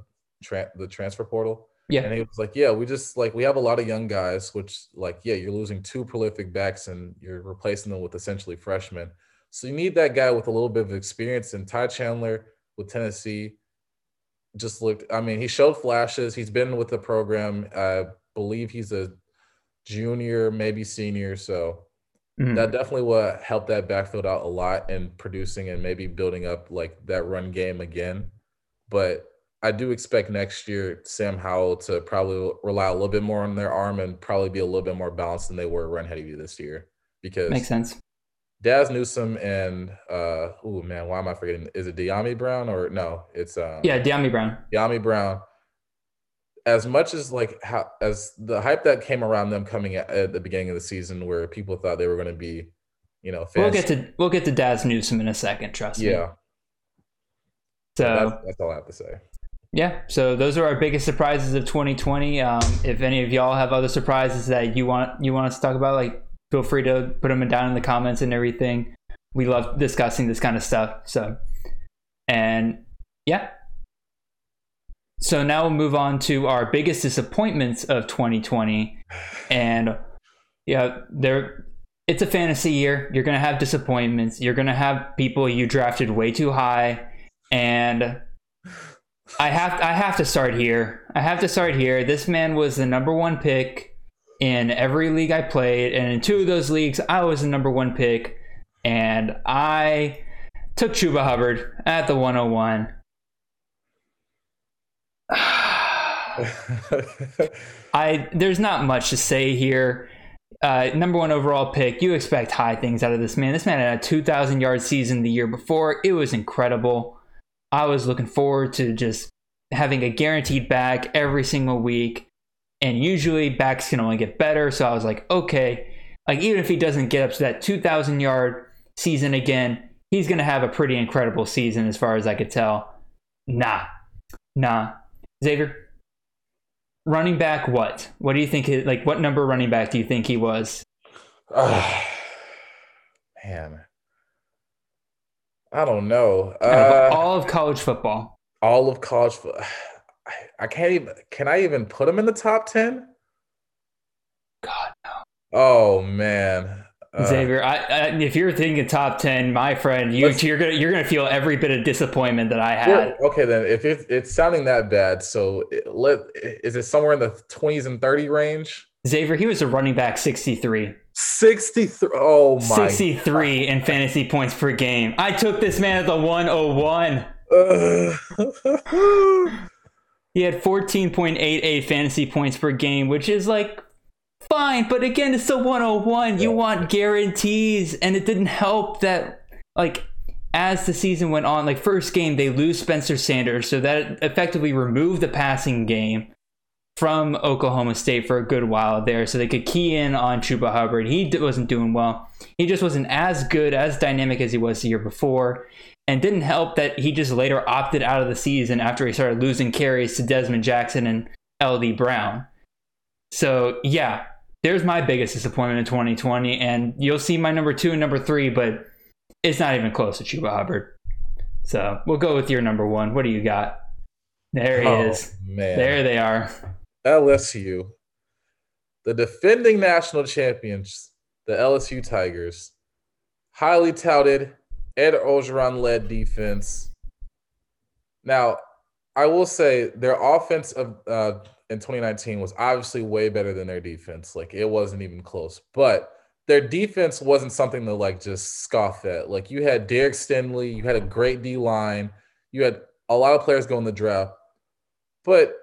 tra- the transfer portal. Yeah. And he was like, "Yeah, we just like we have a lot of young guys, which like yeah, you're losing two prolific backs and you're replacing them with essentially freshmen. So you need that guy with a little bit of experience. And Ty Chandler with Tennessee just looked. I mean, he showed flashes. He's been with the program. I believe he's a junior, maybe senior. So Mhm. that definitely will help that backfield out a lot in producing and maybe building up like that run game again. But I do expect next year Sam Howell to probably rely a little bit more on their arm and probably be a little bit more balanced than they were run heavy this year. Because Makes sense. Daz Newsome and uh oh man, why am I forgetting? Is it Dyami Brown or no? It's um Yeah, Dyami Brown. Dyami Brown. As much as like how as the hype that came around them coming at, at the beginning of the season, where people thought they were going to be, you know, We'll get to we'll get to Daz Newsome in a second. Trust me. yeah. So that's, that's all I have to say. yeah, so those are our biggest surprises of 2020. Um, if any of y'all have other surprises that you want you want us to talk about, like feel free to put them down in the comments and everything. We love discussing this kind of stuff. So, and yeah. So now we'll move on to our biggest disappointments of 2020, and yeah, there. It's a fantasy year. You're gonna have disappointments. You're gonna have people you drafted way too high, and I have I have to start here. I have to start here. This man was the number one pick in every league I played, and in two of those leagues, I was the number one pick, and I took Chuba Hubbard at the 101. [SIGHS] I there's not much to say here. Uh, number one overall pick. You expect high things out of this man. This man had a 2,000 yard season the year before. It was incredible. I was looking forward to just having a guaranteed back every single week. And usually backs can only get better. So I was like, okay, like even if he doesn't get up to that 2,000 yard season again, he's going to have a pretty incredible season as far as I could tell. Nah, nah. Xavier, running back, what? What do you think? His, like, what number running back do you think he was? Ah, [SIGHS] man, I don't know. Uh, all of college football. all of college, football. [SIGHS] I, can't even. Can I even put him in the top ten? God, Oh man, Uh, Uh, Xavier, I, I, if you're thinking top ten, my friend, you, you're gonna you're gonna feel every bit of disappointment that I had. okay, then if it's it's sounding that bad, so it, let is it somewhere in the twenties and thirty range? Xavier, he was a running back 63. Sixty three. Oh my. 63 in fantasy points per game. I took this man at the 101. [LAUGHS] He had 14.88 fantasy points per game, which is like fine, but again, it's the 101. You want guarantees, and it didn't help that like as the season went on, like first game they lose Spencer Sanders, so that effectively removed the passing game from Oklahoma State for a good while there, so they could key in on Chuba Hubbard. He wasn't doing well. He just wasn't as good, as dynamic as he was the year before, and didn't help that he just later opted out of the season after he started losing carries to Dezmon Jackson and LD Brown. So yeah, there's my biggest disappointment in 2020, and you'll see my number two and number three, but it's not even close to Chuba Hubbard. So we'll go with your number one. What do you got? There he Oh, is. man. There they are. LSU, the defending national champions, the LSU Tigers, highly touted Ed Orgeron led defense. Now, I will say their offense of uh, in 2019 was obviously way better than their defense. Like it wasn't even close, but their defense wasn't something to like just scoff at. Like you had Derek Stingley, you had a great D line, you had a lot of players go in the draft, but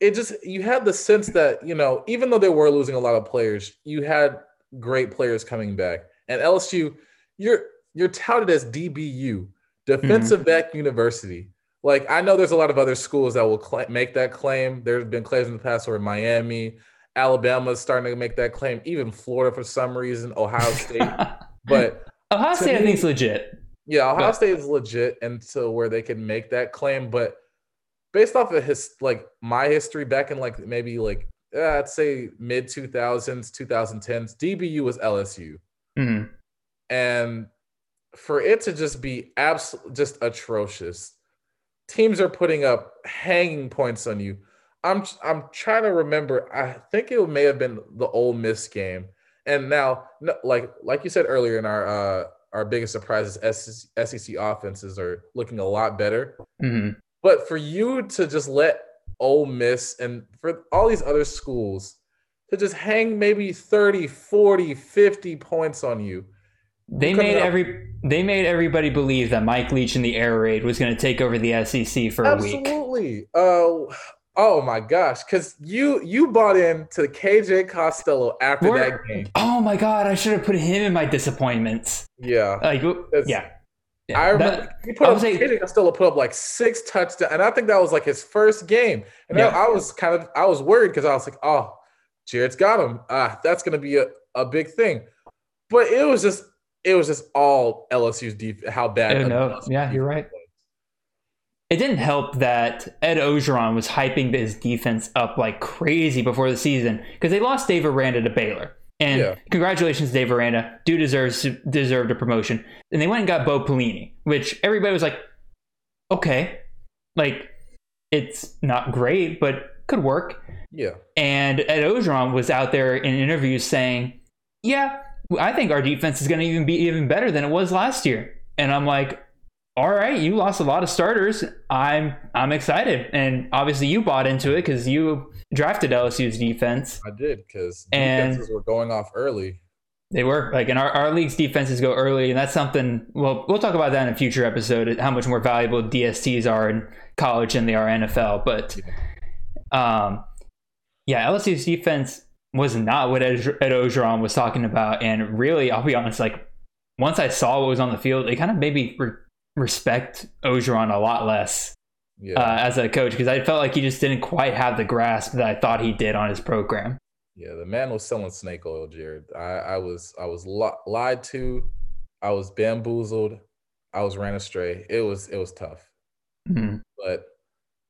it just you had the sense that you know even though they were losing a lot of players, you had great players coming back. And LSU, you're you're touted as DBU, mm-hmm. defensive back university. Like I know there's a lot of other schools that will cla make that claim. There's been claims in the past where Miami, Alabama's starting to make that claim. Even Florida for some reason, Ohio State. [LAUGHS] but Ohio State, I think, is legit. yeah, Ohio But- State is legit until where they can make that claim. But based off of his like my history back in like maybe like uh, I'd say mid 2000s, 2010s, DBU was LSU. Mhm. And for it to just be abs- just atrocious, teams are putting up hanging points on you. I'm I'm trying to remember. I think it may have been the Ole Miss game. And now, no, like like you said earlier in our uh, our biggest surprises, SEC, SEC offenses are looking a lot better. Mhm. But for you to just let Ole Miss and for all these other schools to just hang maybe 30, 40, 50 points on you. They made every they made everybody believe that Mike Leach in the air raid was going to take over the SEC for a week. Absolutely. Uh, oh my gosh, because you you bought into KJ Costello after We're- that game. Oh my god, I should have put him in my disappointments. Yeah. Like, yeah. Yeah, I remember that- he put up would say- KJ Costello put up like six touchdowns, and I think that was like his first game. And Yeah. I, I was kind of I was worried because I was like, oh, Jared's got him. Ah, that's gonna be a, a big thing. But it was just it was just all LSU's defense. How bad? Oh, no. LSU's Yeah, you're right. was. it didn't help that Ed Orgeron was hyping his defense up like crazy before the season because they lost Dave Aranda to Baylor. And Yeah. congratulations, Dave Aranda. Do deserves deserved a promotion. And they went and got Bo Pelini, which everybody was like, okay, like it's not great, but could work. Yeah. And Ed Orgeron was out there in interviews saying, "Yeah, I think our defense is going to even be even better than it was last year." And I'm like, "All right, you lost a lot of starters. I'm I'm excited." And obviously, you bought into it because you drafted LSU's defense. I did because And- defenses were going off early. They were like, and our, our league's defenses go early, and that's something. Well, we'll talk about that in a future episode. How much more valuable DSTs are in college than they are NFL. But, um, yeah, LSU's defense was not what Ed, Ed Orgeron was talking about, and really, I'll be honest. Like, once I saw what was on the field, it kind of made me re- respect Orgeron a lot less Yeah. uh, as a coach because I felt like he just didn't quite have the grasp that I thought he did on his program. Yeah, the man was selling snake oil, Jared. I, I was I was li- lied to, I was bamboozled, I was ran astray. It was it was tough. Mhm. But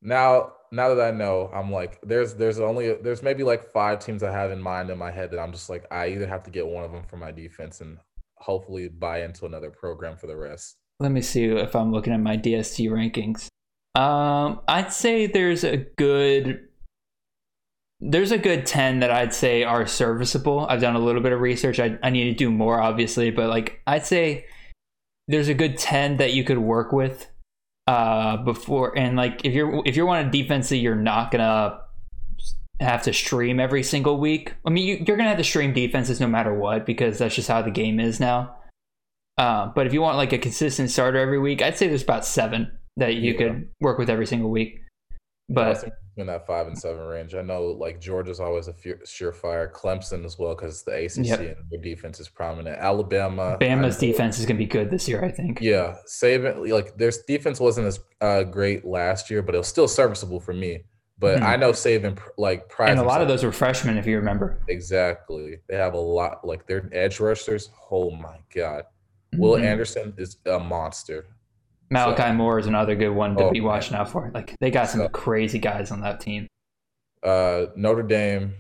now now that I know, I'm like there's there's only there's maybe like five teams I have in mind in my head that I'm just like I either have to get one of them for my defense and hopefully buy into another program for the rest. Let me see if I'm looking at my DST rankings. Um, I'd say there's a good there's a good 10 that I'd say are serviceable. I've done a little bit of research. I, I need to do more obviously, but like I'd say there's a good 10 that you could work with uh before and like if you're if you're one defense that you're not gonna have to stream every single week. I mean, you, you're gonna have to stream defenses no matter what because that's just how the game is now. Uh, but if you want like a consistent starter every week, I'd say there's about seven that you Yeah. could work with every single week. But in that five and seven range. I know like Georgia's always a fear, surefire. Clemson as well because the ACC Yep. and their defense is prominent. Alabama, Bama's defense is going to be good this year, I think. Yeah, Saban like their defense wasn't as uh, great last year, but it was still serviceable for me. But Mhm. I know Saban like prides and a lot of those were freshmen, if you remember. exactly. They have a lot like their edge rushers. Oh my god, Will Mhm. Anderson is a monster. Malachi so- Moore is another good one to Oh, be watching out for. Like they got some So- crazy guys on that team. Uh, Notre Dame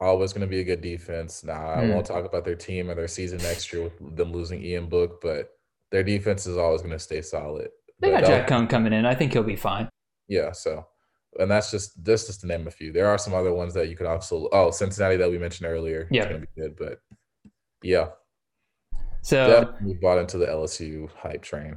always going to be a good defense. Now I Hmm. won't talk about their team or their season next year with them losing Ian Book, but their defense is always going to stay solid. They But got Jack Coan coming in. I think he'll be fine. Yeah, so and that's just this just to name a few. There are some other ones that you could also oh Cincinnati that we mentioned earlier. Yeah. it's gonna be good, but yeah, So definitely bought into the LSU hype train.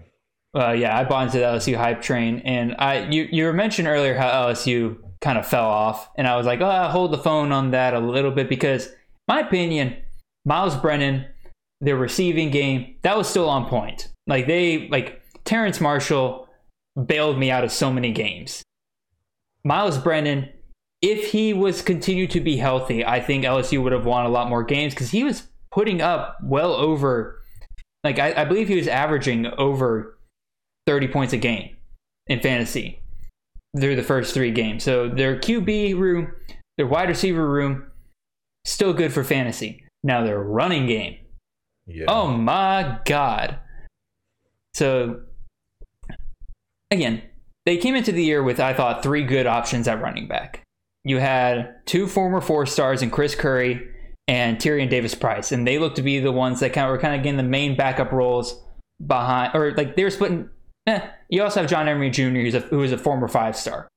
Uh, yeah, I bought into the LSU hype train, and I you you were mentioned earlier how LSU kind of fell off, and I was like, oh, hold the phone on that a little bit because my opinion, Myles Brennan, their receiving game that was still on point. Like they like Terrace Marshall bailed me out of so many games. Myles Brennan, if he was continued to be healthy, I think LSU would have won a lot more games because he was putting up well over, like I, I believe he was averaging over 30 points a game in fantasy through the first three games. So their QB room, their wide receiver room, still good for fantasy. Now their running game, Yeah. Oh my god. So again, they came into the year with I thought three good options at running back. You had two former four stars in Chris Curry and Tyrion Davis Price, and they looked to be the ones that kind of were kind of getting the main backup roles behind, or like they were splitting. Eh. You also have John Emery Jr., who's a, who is a former five star,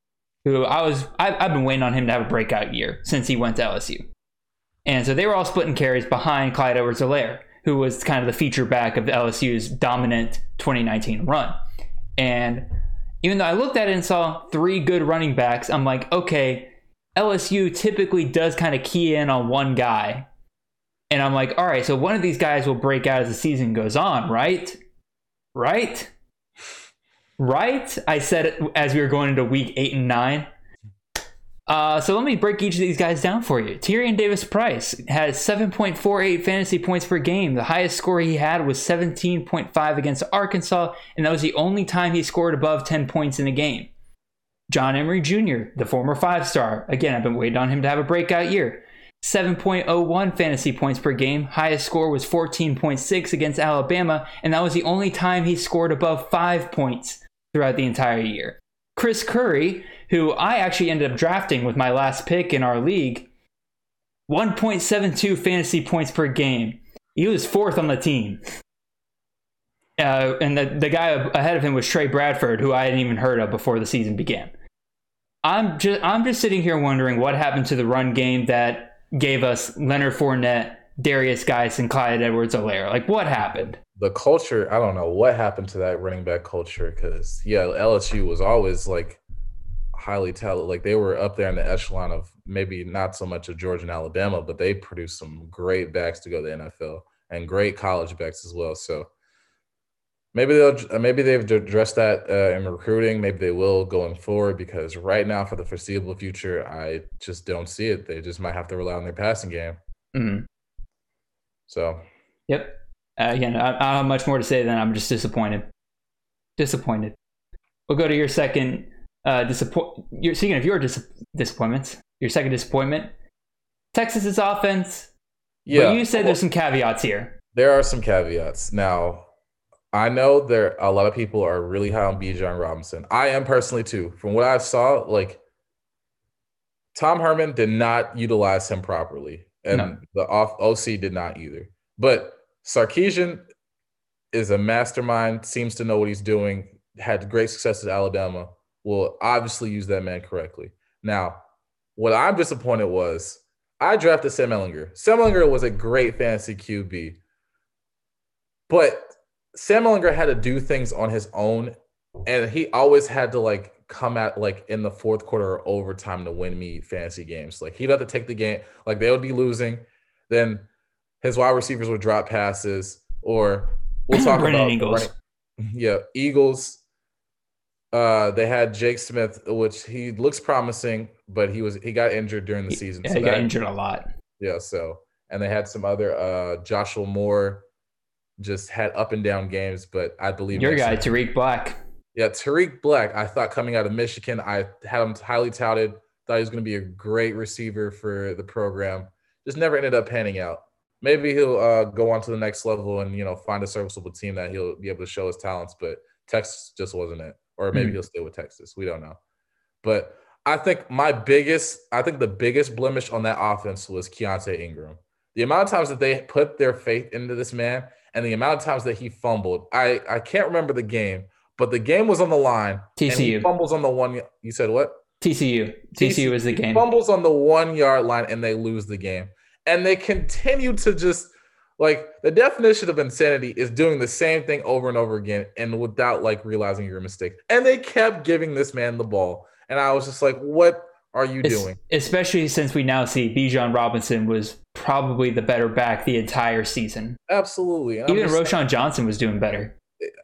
who I was I've, I've been waiting on him to have a breakout year since he went to LSU. And so they were all splitting carries behind Clyde Edwards-Helaire, who was kind of the feature back of LSU's dominant 2019 run. And even though I looked at it and saw three good running backs, I'm like, okay, LSU typically does kind of key in on one guy. And I'm like, all right, so one of these guys will break out as the season goes on, right? Right? Right? I said as we were going into week eight and nine. Uh, so let me break each of these guys down for you. Tyrion Davis Price has 7.48 fantasy points per game. The highest score he had was 17.5 against Arkansas, and that was the only time he scored above 10 points in a game. John Emery Jr., the former five star. Again, I've been waiting on him to have a breakout year. 7.01 fantasy points per game. Highest score was 14.6 against Alabama, and that was the only time he scored above five points throughout the entire year. Chris Curry, who I actually ended up drafting with my last pick in our league, 1.72 fantasy points per game. He was fourth on the team. Uh, and the, the guy ahead of him was Tre Bradford, who I hadn't even heard of before the season began. I'm just I'm just sitting here wondering what happened to the run game that gave us Leonard Fournette, Derrius Guice, and Clyde Edwards-Helaire. Like what happened? The culture, I don't know what happened to that running back culture because yeah, LSU was always like highly talented. Like they were up there in the echelon of maybe not so much of Georgia and Alabama, but they produced some great backs to go to the NFL and great college backs as well. So maybe they'll maybe they've addressed that uh, in recruiting. Maybe they will going forward because right now for the foreseeable future, I just don't see it. They just might have to rely on their passing game. Mm. So Yep. Uh, again, I, I don't have much more to say than I'm just disappointed. Disappointed. We'll go to your second uh, disappoint. You're speaking of your dis- disappointments. Your second disappointment. Texas's offense. yeah, you said there's some caveats here. There are some caveats. Now, I know there a lot of people are really high on Bijan Robinson. I am personally too. From what I saw, like Tom Herman did not utilize him properly, and No. the off OC did not either. But Sarkisian is a mastermind. Seems to know what he's doing. Had great success at Alabama. Will obviously use that man correctly. Now, what I'm disappointed was I drafted Sam Ehlinger. Sam Ehlinger was a great fantasy QB. But Sam Ehlinger had to do things on his own, and he always had to like come at like in the fourth quarter or overtime to win me fantasy games. Like he'd have to take the game, like they would be losing, then his wide receivers would drop passes, or we'll talk [CLEARS THROAT] about Eagles. yeah, Eagles. Uh, they had Jake Smith, which he looks promising, but he was he got injured during the season. yeah, so he got injured a lot. Yeah, so and they had some other uh Joshua Moore just had up and down games, but I believe Your guy, Tarik Black. Yeah, Tarik Black, I thought coming out of Michigan, I had him highly touted, thought he was going to be a great receiver for the program. Just never ended up panning out. Maybe he'll uh, go on to the next level and you know find a serviceable team that he'll be able to show his talents, but Texas just wasn't it. Or maybe Hmm. he'll stay with Texas. We don't know. But I think my biggest, I think the biggest blemish on that offense was Keaontay Ingram. The amount of times that they put their faith into this man and the amount of times that he fumbled. I I can't remember the game, but the game was on the line. TCU. fumbles on the one. You said what? TCU. TCU was the He game. Fumbles on the one yard line and they lose the game. And they continue to just like the definition of insanity is doing the same thing over and over again and without like realizing your mistake. And they kept giving this man the ball. And I was just like, what are you Es- doing? Especially since we now see Bijan Robinson was probably the better back the entire season. Absolutely. And Even just- Roschon Johnson was doing better.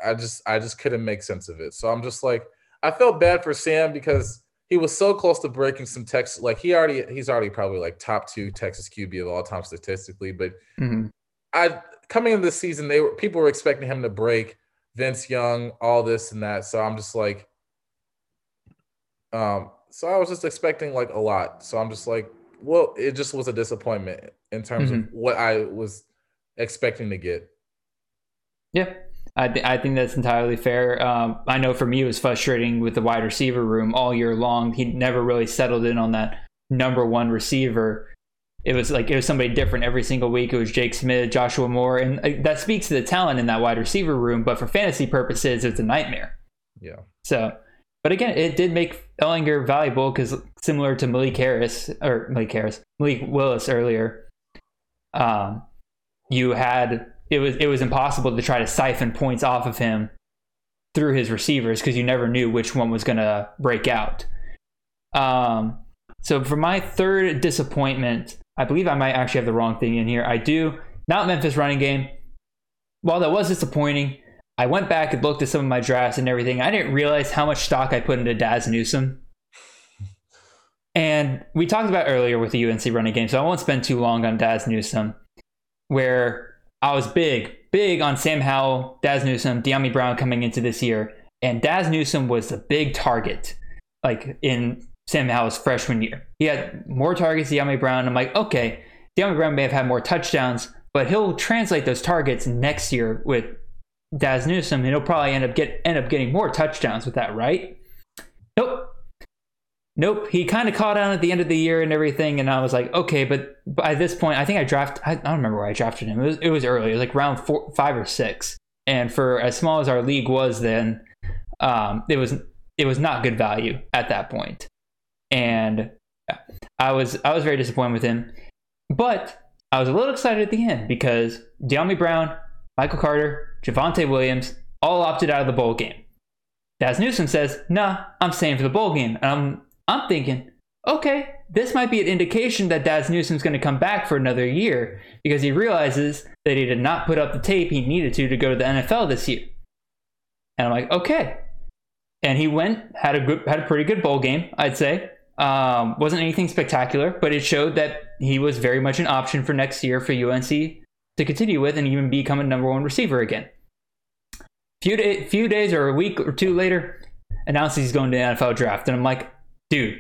I just I just couldn't make sense of it. So I'm just like I felt bad for Sam because he was so close to breaking some Texas like he already he's already probably like top two Texas QB of all time statistically. But Mhm. I coming into the season, they were people were expecting him to break Vince Young, all this and that. So I'm just like, um, so I was just expecting like a lot. So I'm just like, well, it just was a disappointment in terms of what I was expecting to get. Yeah, I, th- I think that's entirely fair. Um, I know for me, it was frustrating with the wide receiver room all year long. He never really settled in on that number one receiver. It was like it was somebody different every single week. It was Jake Smith, Joshua Moore, and that speaks to the talent in that wide receiver room. But for fantasy purposes, it's a nightmare. Yeah. So, but again, it did make Ehlinger valuable because similar to Malik Harris or Malik Harris, Malik Willis earlier, um, you had it was it was impossible to try to siphon points off of him through his receivers because you never knew which one was going to break out. Um, so for my third disappointment, I believe I might actually have the wrong thing in here. I do not Memphis running game. While that was disappointing, I went back and looked at some of my drafts and everything. I didn't realize how much stock I put into Dazz Newsome. And we talked about earlier with the UNC running game, so I won't spend too long on Dazz Newsome, where I was big, big on Sam Howell, Dazz Newsome, Dyami Brown coming into this year, and Dazz Newsome was the big target, like in Sam Howell's freshman year. He had more targets, than Dyami Brown. I'm like, okay, Dyami Brown may have had more touchdowns, but he'll translate those targets next year with Dazz Newsome, and he'll probably end up get end up getting more touchdowns with that, right? Nope. Nope. He kind of caught on at the end of the year and everything, and I was like, okay, but by this point, I think I drafted. I, don't remember where I drafted him. It was it was early. It was like round four, five or six. And for as small as our league was then, um, it was it was not good value at that point. And I was I was very disappointed with him, but I was a little excited at the end because Dyami Brown, Michael Carter, Javonte Williams all opted out of the bowl game. Dazz Newsome says, "Nah, I'm staying for the bowl game." And I'm I'm thinking, okay, this might be an indication that Dazz Newsome's going to come back for another year because he realizes that he did not put up the tape he needed to to go to the NFL this year. And I'm like, okay. And he went, had a good, had a pretty good bowl game, I'd say. Um, wasn't anything spectacular, but it showed that he was very much an option for next year for UNC to continue with and even become a number one receiver again. Few day, few days or a week or two later, announces he's going to the NFL draft, and I'm like, dude,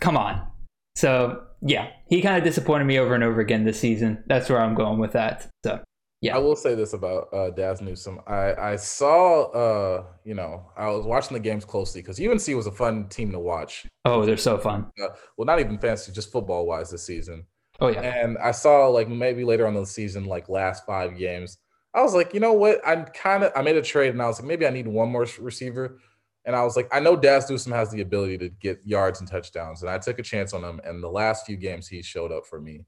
come on. So yeah, he kind of disappointed me over and over again this season. That's where I'm going with that. So Yeah. I will say this about uh, Dazz Newsome. I, I saw, uh, you know, I was watching the games closely because UNC was a fun team to watch. oh, they're so fun. Uh, well, not even fantasy, just football wise this season. Oh yeah, And I saw like maybe later on in the season, like last five games, I was like, you know what? I'm kind of I made a trade and I was like, maybe I need one more receiver. And I was like, I know Dazz Newsome has the ability to get yards and touchdowns, and I took a chance on him. And the last few games, he showed up for me.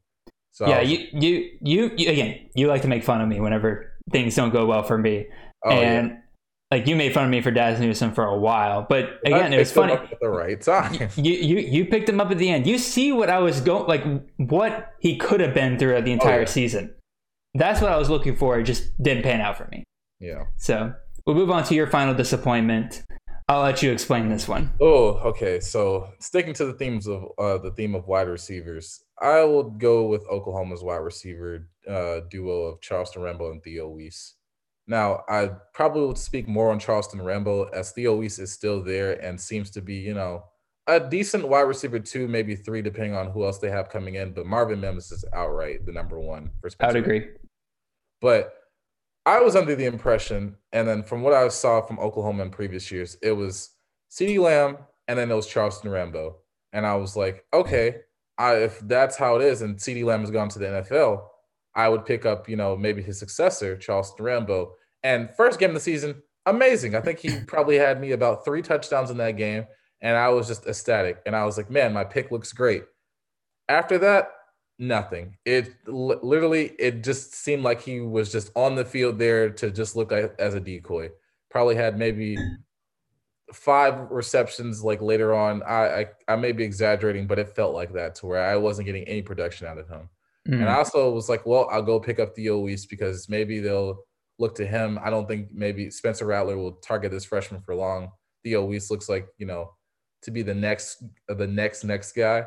So yeah. was You, you you you again. You like to make fun of me whenever things don't go well for me, oh, yeah. and like you made fun of me for Dazz Newsome for a while. But again, it was funny. up at the right time. You, you you picked him up at the end. You see what I was going like what he could have been throughout the oh, entire yeah. season. That's what I was looking for. It just didn't pan out for me. yeah. So we'll move on to your final disappointment. I'll let you explain this one. Oh, okay. So sticking to the themes of uh, the theme of wide receivers, I will go with Oklahoma's wide receiver uh, duo of Charleston Rambo and Theo Wease. Now, I probably would speak more on Charleston Rambo as Theo Wease is still there and seems to be, you know, a decent wide receiver two, maybe three, depending on who else they have coming in. But Marvin Mims is outright the number one for I would agree. But I was under the impression, and then from what I saw from Oklahoma in previous years, it was CeeDee Lamb and then it was Charleston Rambo. And I was like, okay, I, if that's how it is, and CeeDee Lamb has gone to the NFL, I would pick up, you know, maybe his successor, Charleston Rambo. And first game of the season, amazing. I think he [CLEARS THROAT] probably had me about three touchdowns in that game and I was just ecstatic. And I was like, man, my pick looks great. After that, nothing. It literally, it just seemed like he was just on the field there to just look like, as a decoy. Probably had maybe five receptions like later on. I, I, I may be exaggerating, but it felt like that to where I wasn't getting any production out of him. Mm. And I also was like, well, I'll go pick up Theo Wease because maybe they'll look to him. I don't think maybe Spencer Rattler will target this freshman for long. Theo Wease looks like, you know, to be the next the next next guy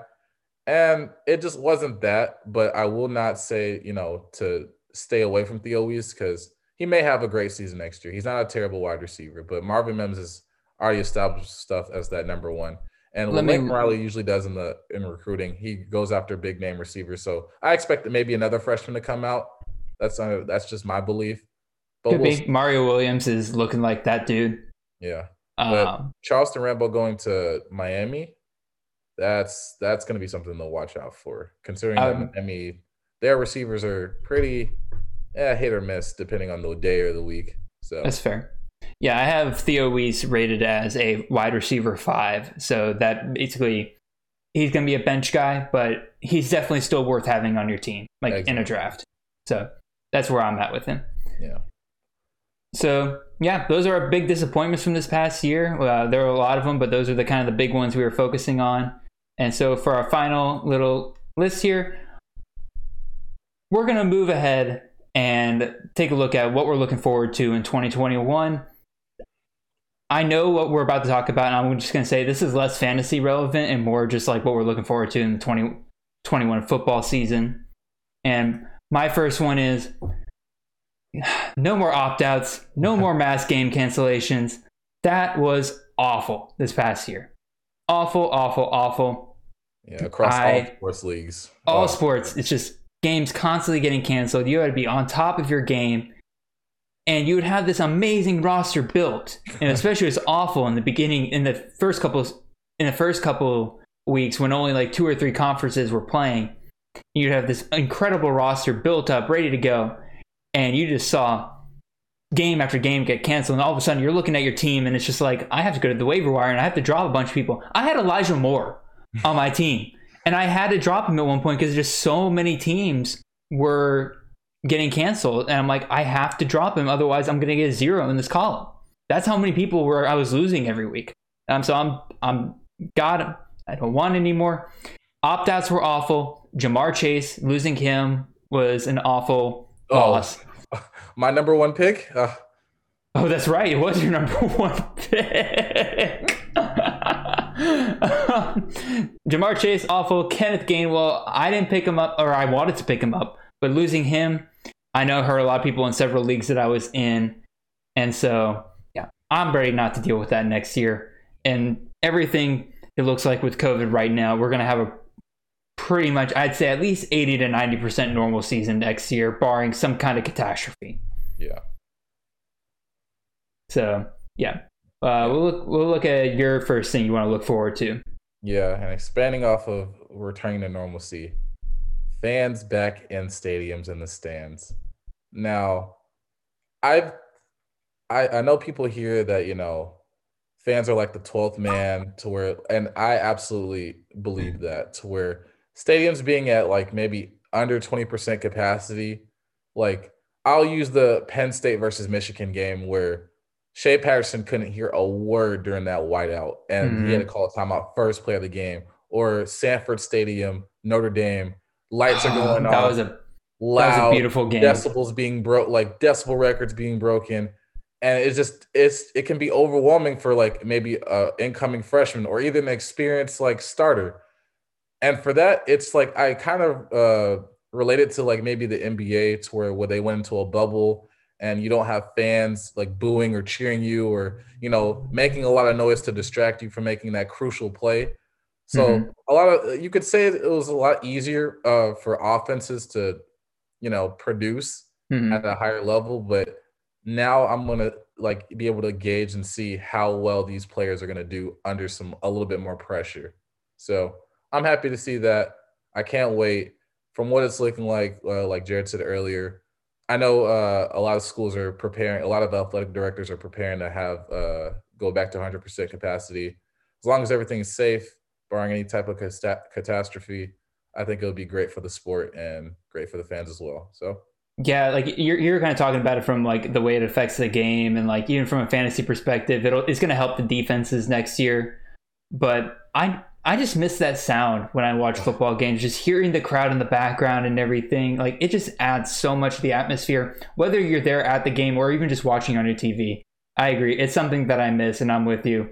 and it just wasn't that but i will not say you know to stay away from theo Wease because he may have a great season next year he's not a terrible wide receiver but marvin mims is already established stuff as that number one and what Mike Riley usually does in the in recruiting, he goes after big name receivers. So I expect maybe another freshman to come out. That's uh, that's just my belief. But Could we'll be. Mario Williams is looking like that dude. Yeah, um, Charleston Rambo going to Miami, that's that's going to be something to watch out for. Considering um, that Miami, their receivers are pretty eh, hit or miss depending on the day or the week. So that's fair. Yeah, I have Theo Wease rated as a wide receiver five, so that basically he's going to be a bench guy, but he's definitely still worth having on your team, like exactly. in a draft. So that's where I'm at with him. Yeah. So yeah, those are our big disappointments from this past year. Uh, there are a lot of them, but those are the kind of the big ones we were focusing on. And so for our final little list here, we're gonna move ahead and take a look at what we're looking forward to in 2021. I know what we're about to talk about, and I'm just going to say this is less fantasy relevant and more just like what we're looking forward to in the 2021 football season. And my first one is [SIGHS] no more opt outs, no [LAUGHS] more mass game cancellations. That was awful this past year. Awful, awful, awful. Yeah, across I, all sports leagues. All wow. sports. It's just games constantly getting canceled. You had to be on top of your game. And you would have this amazing roster built. And [LAUGHS] especially it's awful in the beginning, in the first couple in the first couple weeks when only like two or three conferences were playing. You'd have this incredible roster built up, ready to go and you just saw game after game get canceled, and all of a sudden you're looking at your team, and it's just like I have to go to the waiver wire and I have to drop a bunch of people. I had Elijah Moore [LAUGHS] on my team, and I had to drop him at one point because just so many teams were getting canceled, and I'm like, I have to drop him, otherwise I'm going to get a zero in this column. That's how many people were I was losing every week. Um, so I'm I'm God, I don't want anymore. Opt outs were awful. Ja'Marr Chase losing him was an awful Oh, [LAUGHS] my number one pick. Uh, oh, that's right. It was your number [LAUGHS] one pick. [LAUGHS] Ja'Marr Chase, awful. Kenneth Gainwell, I didn't pick him up, or I wanted to pick him up, but losing him, I know hurt a lot of people in several leagues that I was in. And so, yeah, I'm ready not to deal with that next year. And everything it looks like with COVID right now, we're going to have a pretty much, I'd say at least 80 to 90% normal season next year, barring some kind of catastrophe. Yeah. So, yeah. Uh, we'll look, we'll look at your first thing you want to look forward to. Yeah, and expanding off of returning to normalcy, fans back in stadiums in the stands. Now, I've I, I know people here that you know fans are like the 12th man to where and I absolutely believe that to where stadiums being at like maybe under 20% capacity, like I'll use the Penn State versus Michigan game where Shea Patterson couldn't hear a word during that whiteout and mm-hmm. he had to mm-hmm. call a timeout first play of the game. Or Sanford Stadium, Notre Dame, lights are going that on. Was a, loud, that was a beautiful game. Decibels being broke, like decibel records being broken. and it's just it's it can be overwhelming for like maybe a incoming freshman or even an experienced like starter. And for that, it's like I kind of uh related to like maybe the NBA to where where they went into a bubble and you don't have fans like booing or cheering you or you know making a lot of noise to distract you from making that crucial play. So mm-hmm. a lot of you could say it was a lot easier uh, for offenses to you know produce mm-hmm. at a higher level, but now I'm gonna like be able to gauge and see how well these players are gonna do under some a little bit more pressure. So I'm happy to see that. I can't wait. From what it's looking like, uh, like Jared said earlier, I know uh, a lot of schools are preparing. A lot of athletic directors are preparing to have uh, go back to 100% capacity. As long as everything's safe, barring any type of catastrophe, I think it'll be great for the sport and great for the fans as well. So yeah, like you're you're kind of talking about it from like the way it affects the game, and like even from a fantasy perspective, it'll it's going to help the defenses next year. But I I just miss that sound when I watch football games. Just hearing the crowd in the background and everything, like it just adds so much to the atmosphere. Whether you're there at the game or even just watching on your TV, I agree. It's something that I miss, and I'm with you.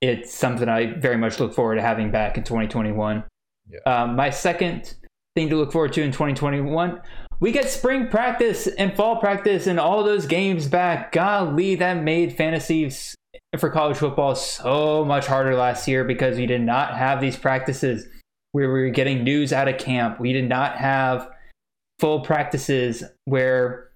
It's something I very much look forward to having back in 2021. Yeah. Um, my second thing to look forward to in 2021 we get spring practice and fall practice and all those games back. Golly, that made fantasy for college football so much harder last year because we did not have these practices where we were getting news out of camp. We did not have full practices where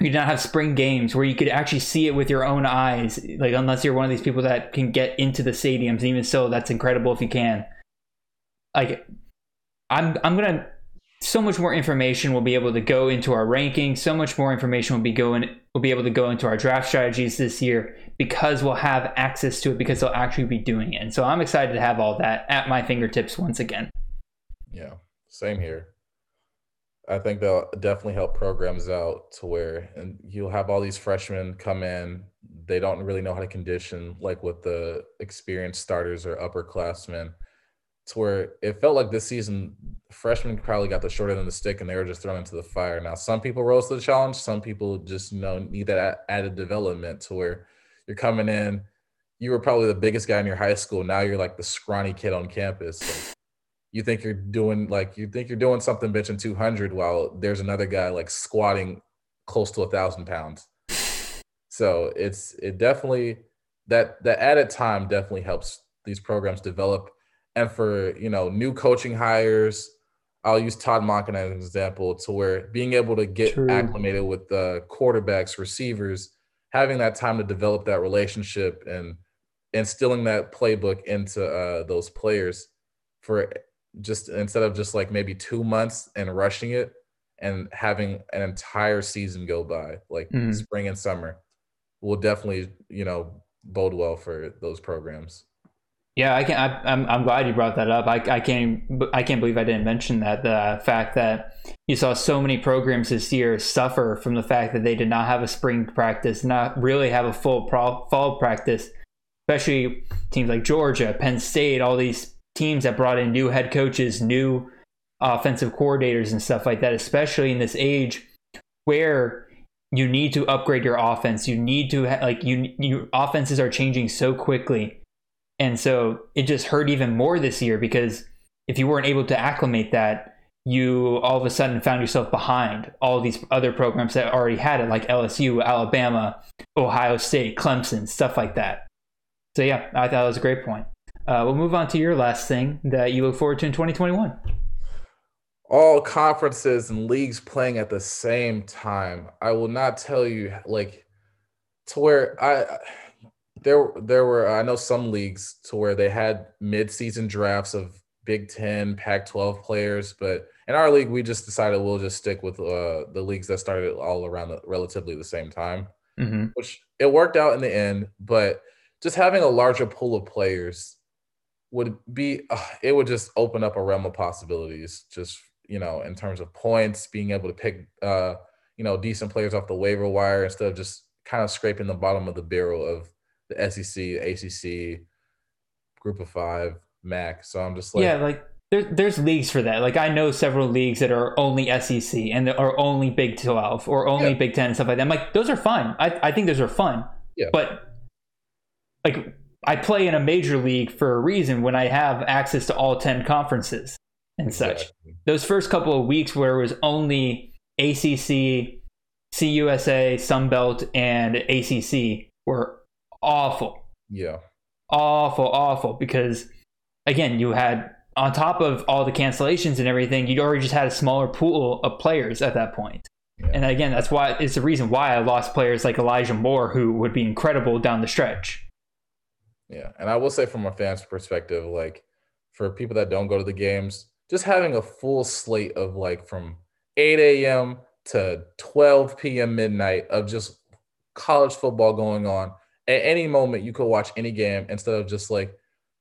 you did not have spring games where you could actually see it with your own eyes. Like unless you're one of these people that can get into the stadiums, and even so, that's incredible if you can. Like I'm I'm gonna so much more information will be able to go into our ranking. So much more information will be going will be able to go into our draft strategies this year because we'll have access to it because they'll actually be doing it. And so I'm excited to have all that at my fingertips once again. Yeah, same here. I think they'll definitely help programs out to where and you'll have all these freshmen come in. They don't really know how to condition like with the experienced starters or upperclassmen to where it felt like this season freshmen probably got the short end of the stick and they were just thrown into the fire. Now some people rose to the challenge, some people just you know need that added development to where you're coming in. You were probably the biggest guy in your high school. Now you're like the scrawny kid on campus. So you think you're doing like you think you're doing something benching 200 while there's another guy like squatting close to a thousand pounds. So it's it definitely that that added time definitely helps these programs develop and for you know new coaching hires i'll use todd monken as an example to where being able to get True. acclimated with the quarterbacks receivers having that time to develop that relationship and instilling that playbook into uh, those players for just instead of just like maybe two months and rushing it and having an entire season go by like mm-hmm. spring and summer will definitely you know bode well for those programs yeah, I can. I, am I'm, I'm glad you brought that up. I, I can't. I can't believe I didn't mention that. The fact that you saw so many programs this year suffer from the fact that they did not have a spring practice, not really have a full pro, fall practice, especially teams like Georgia, Penn State, all these teams that brought in new head coaches, new offensive coordinators, and stuff like that. Especially in this age where you need to upgrade your offense, you need to ha- like you. Your offenses are changing so quickly and so it just hurt even more this year because if you weren't able to acclimate that, you all of a sudden found yourself behind all these other programs that already had it, like LSU, Alabama, Ohio State, Clemson, stuff like that. So, yeah, I thought that was a great point. Uh, we'll move on to your last thing that you look forward to in 2021. All conferences and leagues playing at the same time. I will not tell you, like, to where I there there were I know some leagues to where they had mid-season drafts of Big 10, Pac-12 players, but in our league we just decided we'll just stick with uh, the leagues that started all around the, relatively the same time. Mm-hmm. Which it worked out in the end, but just having a larger pool of players would be uh, it would just open up a realm of possibilities just you know in terms of points being able to pick uh you know decent players off the waiver wire instead of just kind of scraping the bottom of the barrel of the SEC, ACC, Group of Five, MAC. So I'm just like, yeah, like there, there's leagues for that. Like I know several leagues that are only SEC and are only Big Twelve or only Yeah. Big Ten and stuff like that. I'm like, those are fun. I, I think those are fun. Yeah. But like I play in a major league for a reason when I have access to all ten conferences and such. Those first couple of weeks where it was only ACC, CUSA, Sunbelt, and ACC were awful Yeah. awful, awful because again, you had on top of all the cancellations and everything, you'd already just had a smaller pool of players at that point. Yeah. And again, that's why it's the reason why I lost players like Elijah Moore, who would be incredible down the stretch. Yeah, and I will say from a fan's perspective, like for people that don't go to the games, just having a full slate of like from 8 a.m. to 12 p.m. midnight of just college football going on at any moment, you could watch any game instead of just like,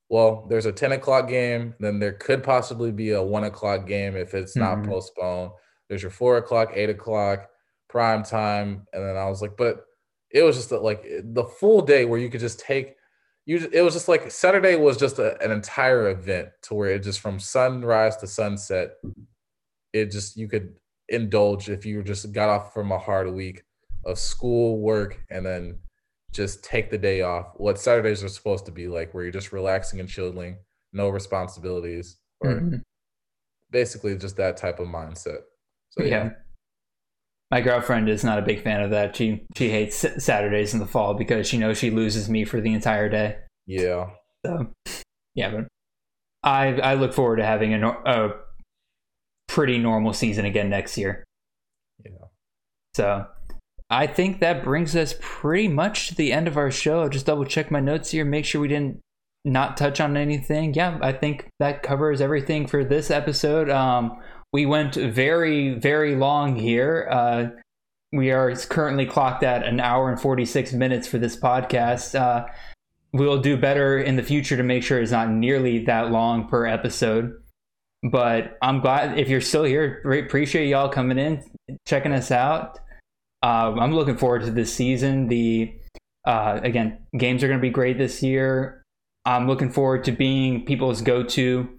well, there's a 10 o'clock game, then there could possibly be a one o'clock game if it's not Mhm. postponed. There's your four o'clock, eight o'clock, prime time, and then I was like, but it was just that, like the full day where you could just take you it was just like Saturday was just a, an entire event to where it just from sunrise to sunset, it just you could indulge if you just got off from a hard week of school, work, and then just take the day off. What Saturdays are supposed to be like, where you're just relaxing and chilling, no responsibilities, or Mhm. basically just that type of mindset. So yeah. yeah, My girlfriend is not a big fan of that. She she hates Saturdays in the fall because she knows she loses me for the entire day. yeah, So, yeah, but I I look forward to having a, a pretty normal season again next year. yeah. So I think that brings us pretty much to the end of our show. I'll just double check my notes here, make sure we didn't not touch on anything. Yeah, I think that covers everything for this episode. Um, we went very, very long here. Uh, we are currently clocked at an hour and 46 minutes for this podcast. Uh, we'll do better in the future to make sure it's not nearly that long per episode. But I'm glad if you're still here. Appreciate y'all coming in, checking us out. Um, I'm looking forward to this season. The uh, again, games are going to be great this year. I'm looking forward to being people's go-to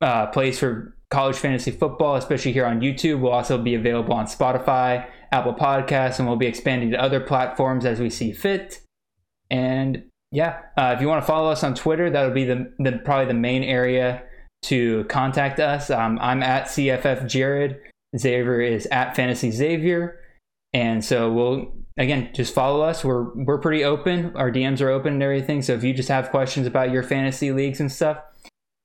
uh, place for college fantasy football, especially here on YouTube. We'll also be available on Spotify, Apple Podcasts, and we'll be expanding to other platforms as we see fit. And yeah, uh, if you want to follow us on Twitter, that'll be the, the probably the main area to contact us. Um, I'm at CFF Jared. Xavier is at Fantasy Xavier. And so we'll again just follow us. We're we're pretty open. Our DMs are open and everything. So if you just have questions about your fantasy leagues and stuff,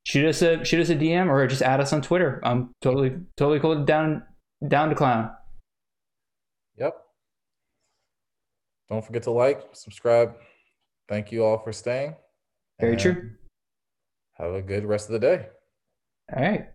shoot us a shoot us a DM or just add us on Twitter. I'm totally totally cool down down to clown. Yep. Don't forget to like, subscribe. Thank you all for staying. Very true. Have a good rest of the day. All right.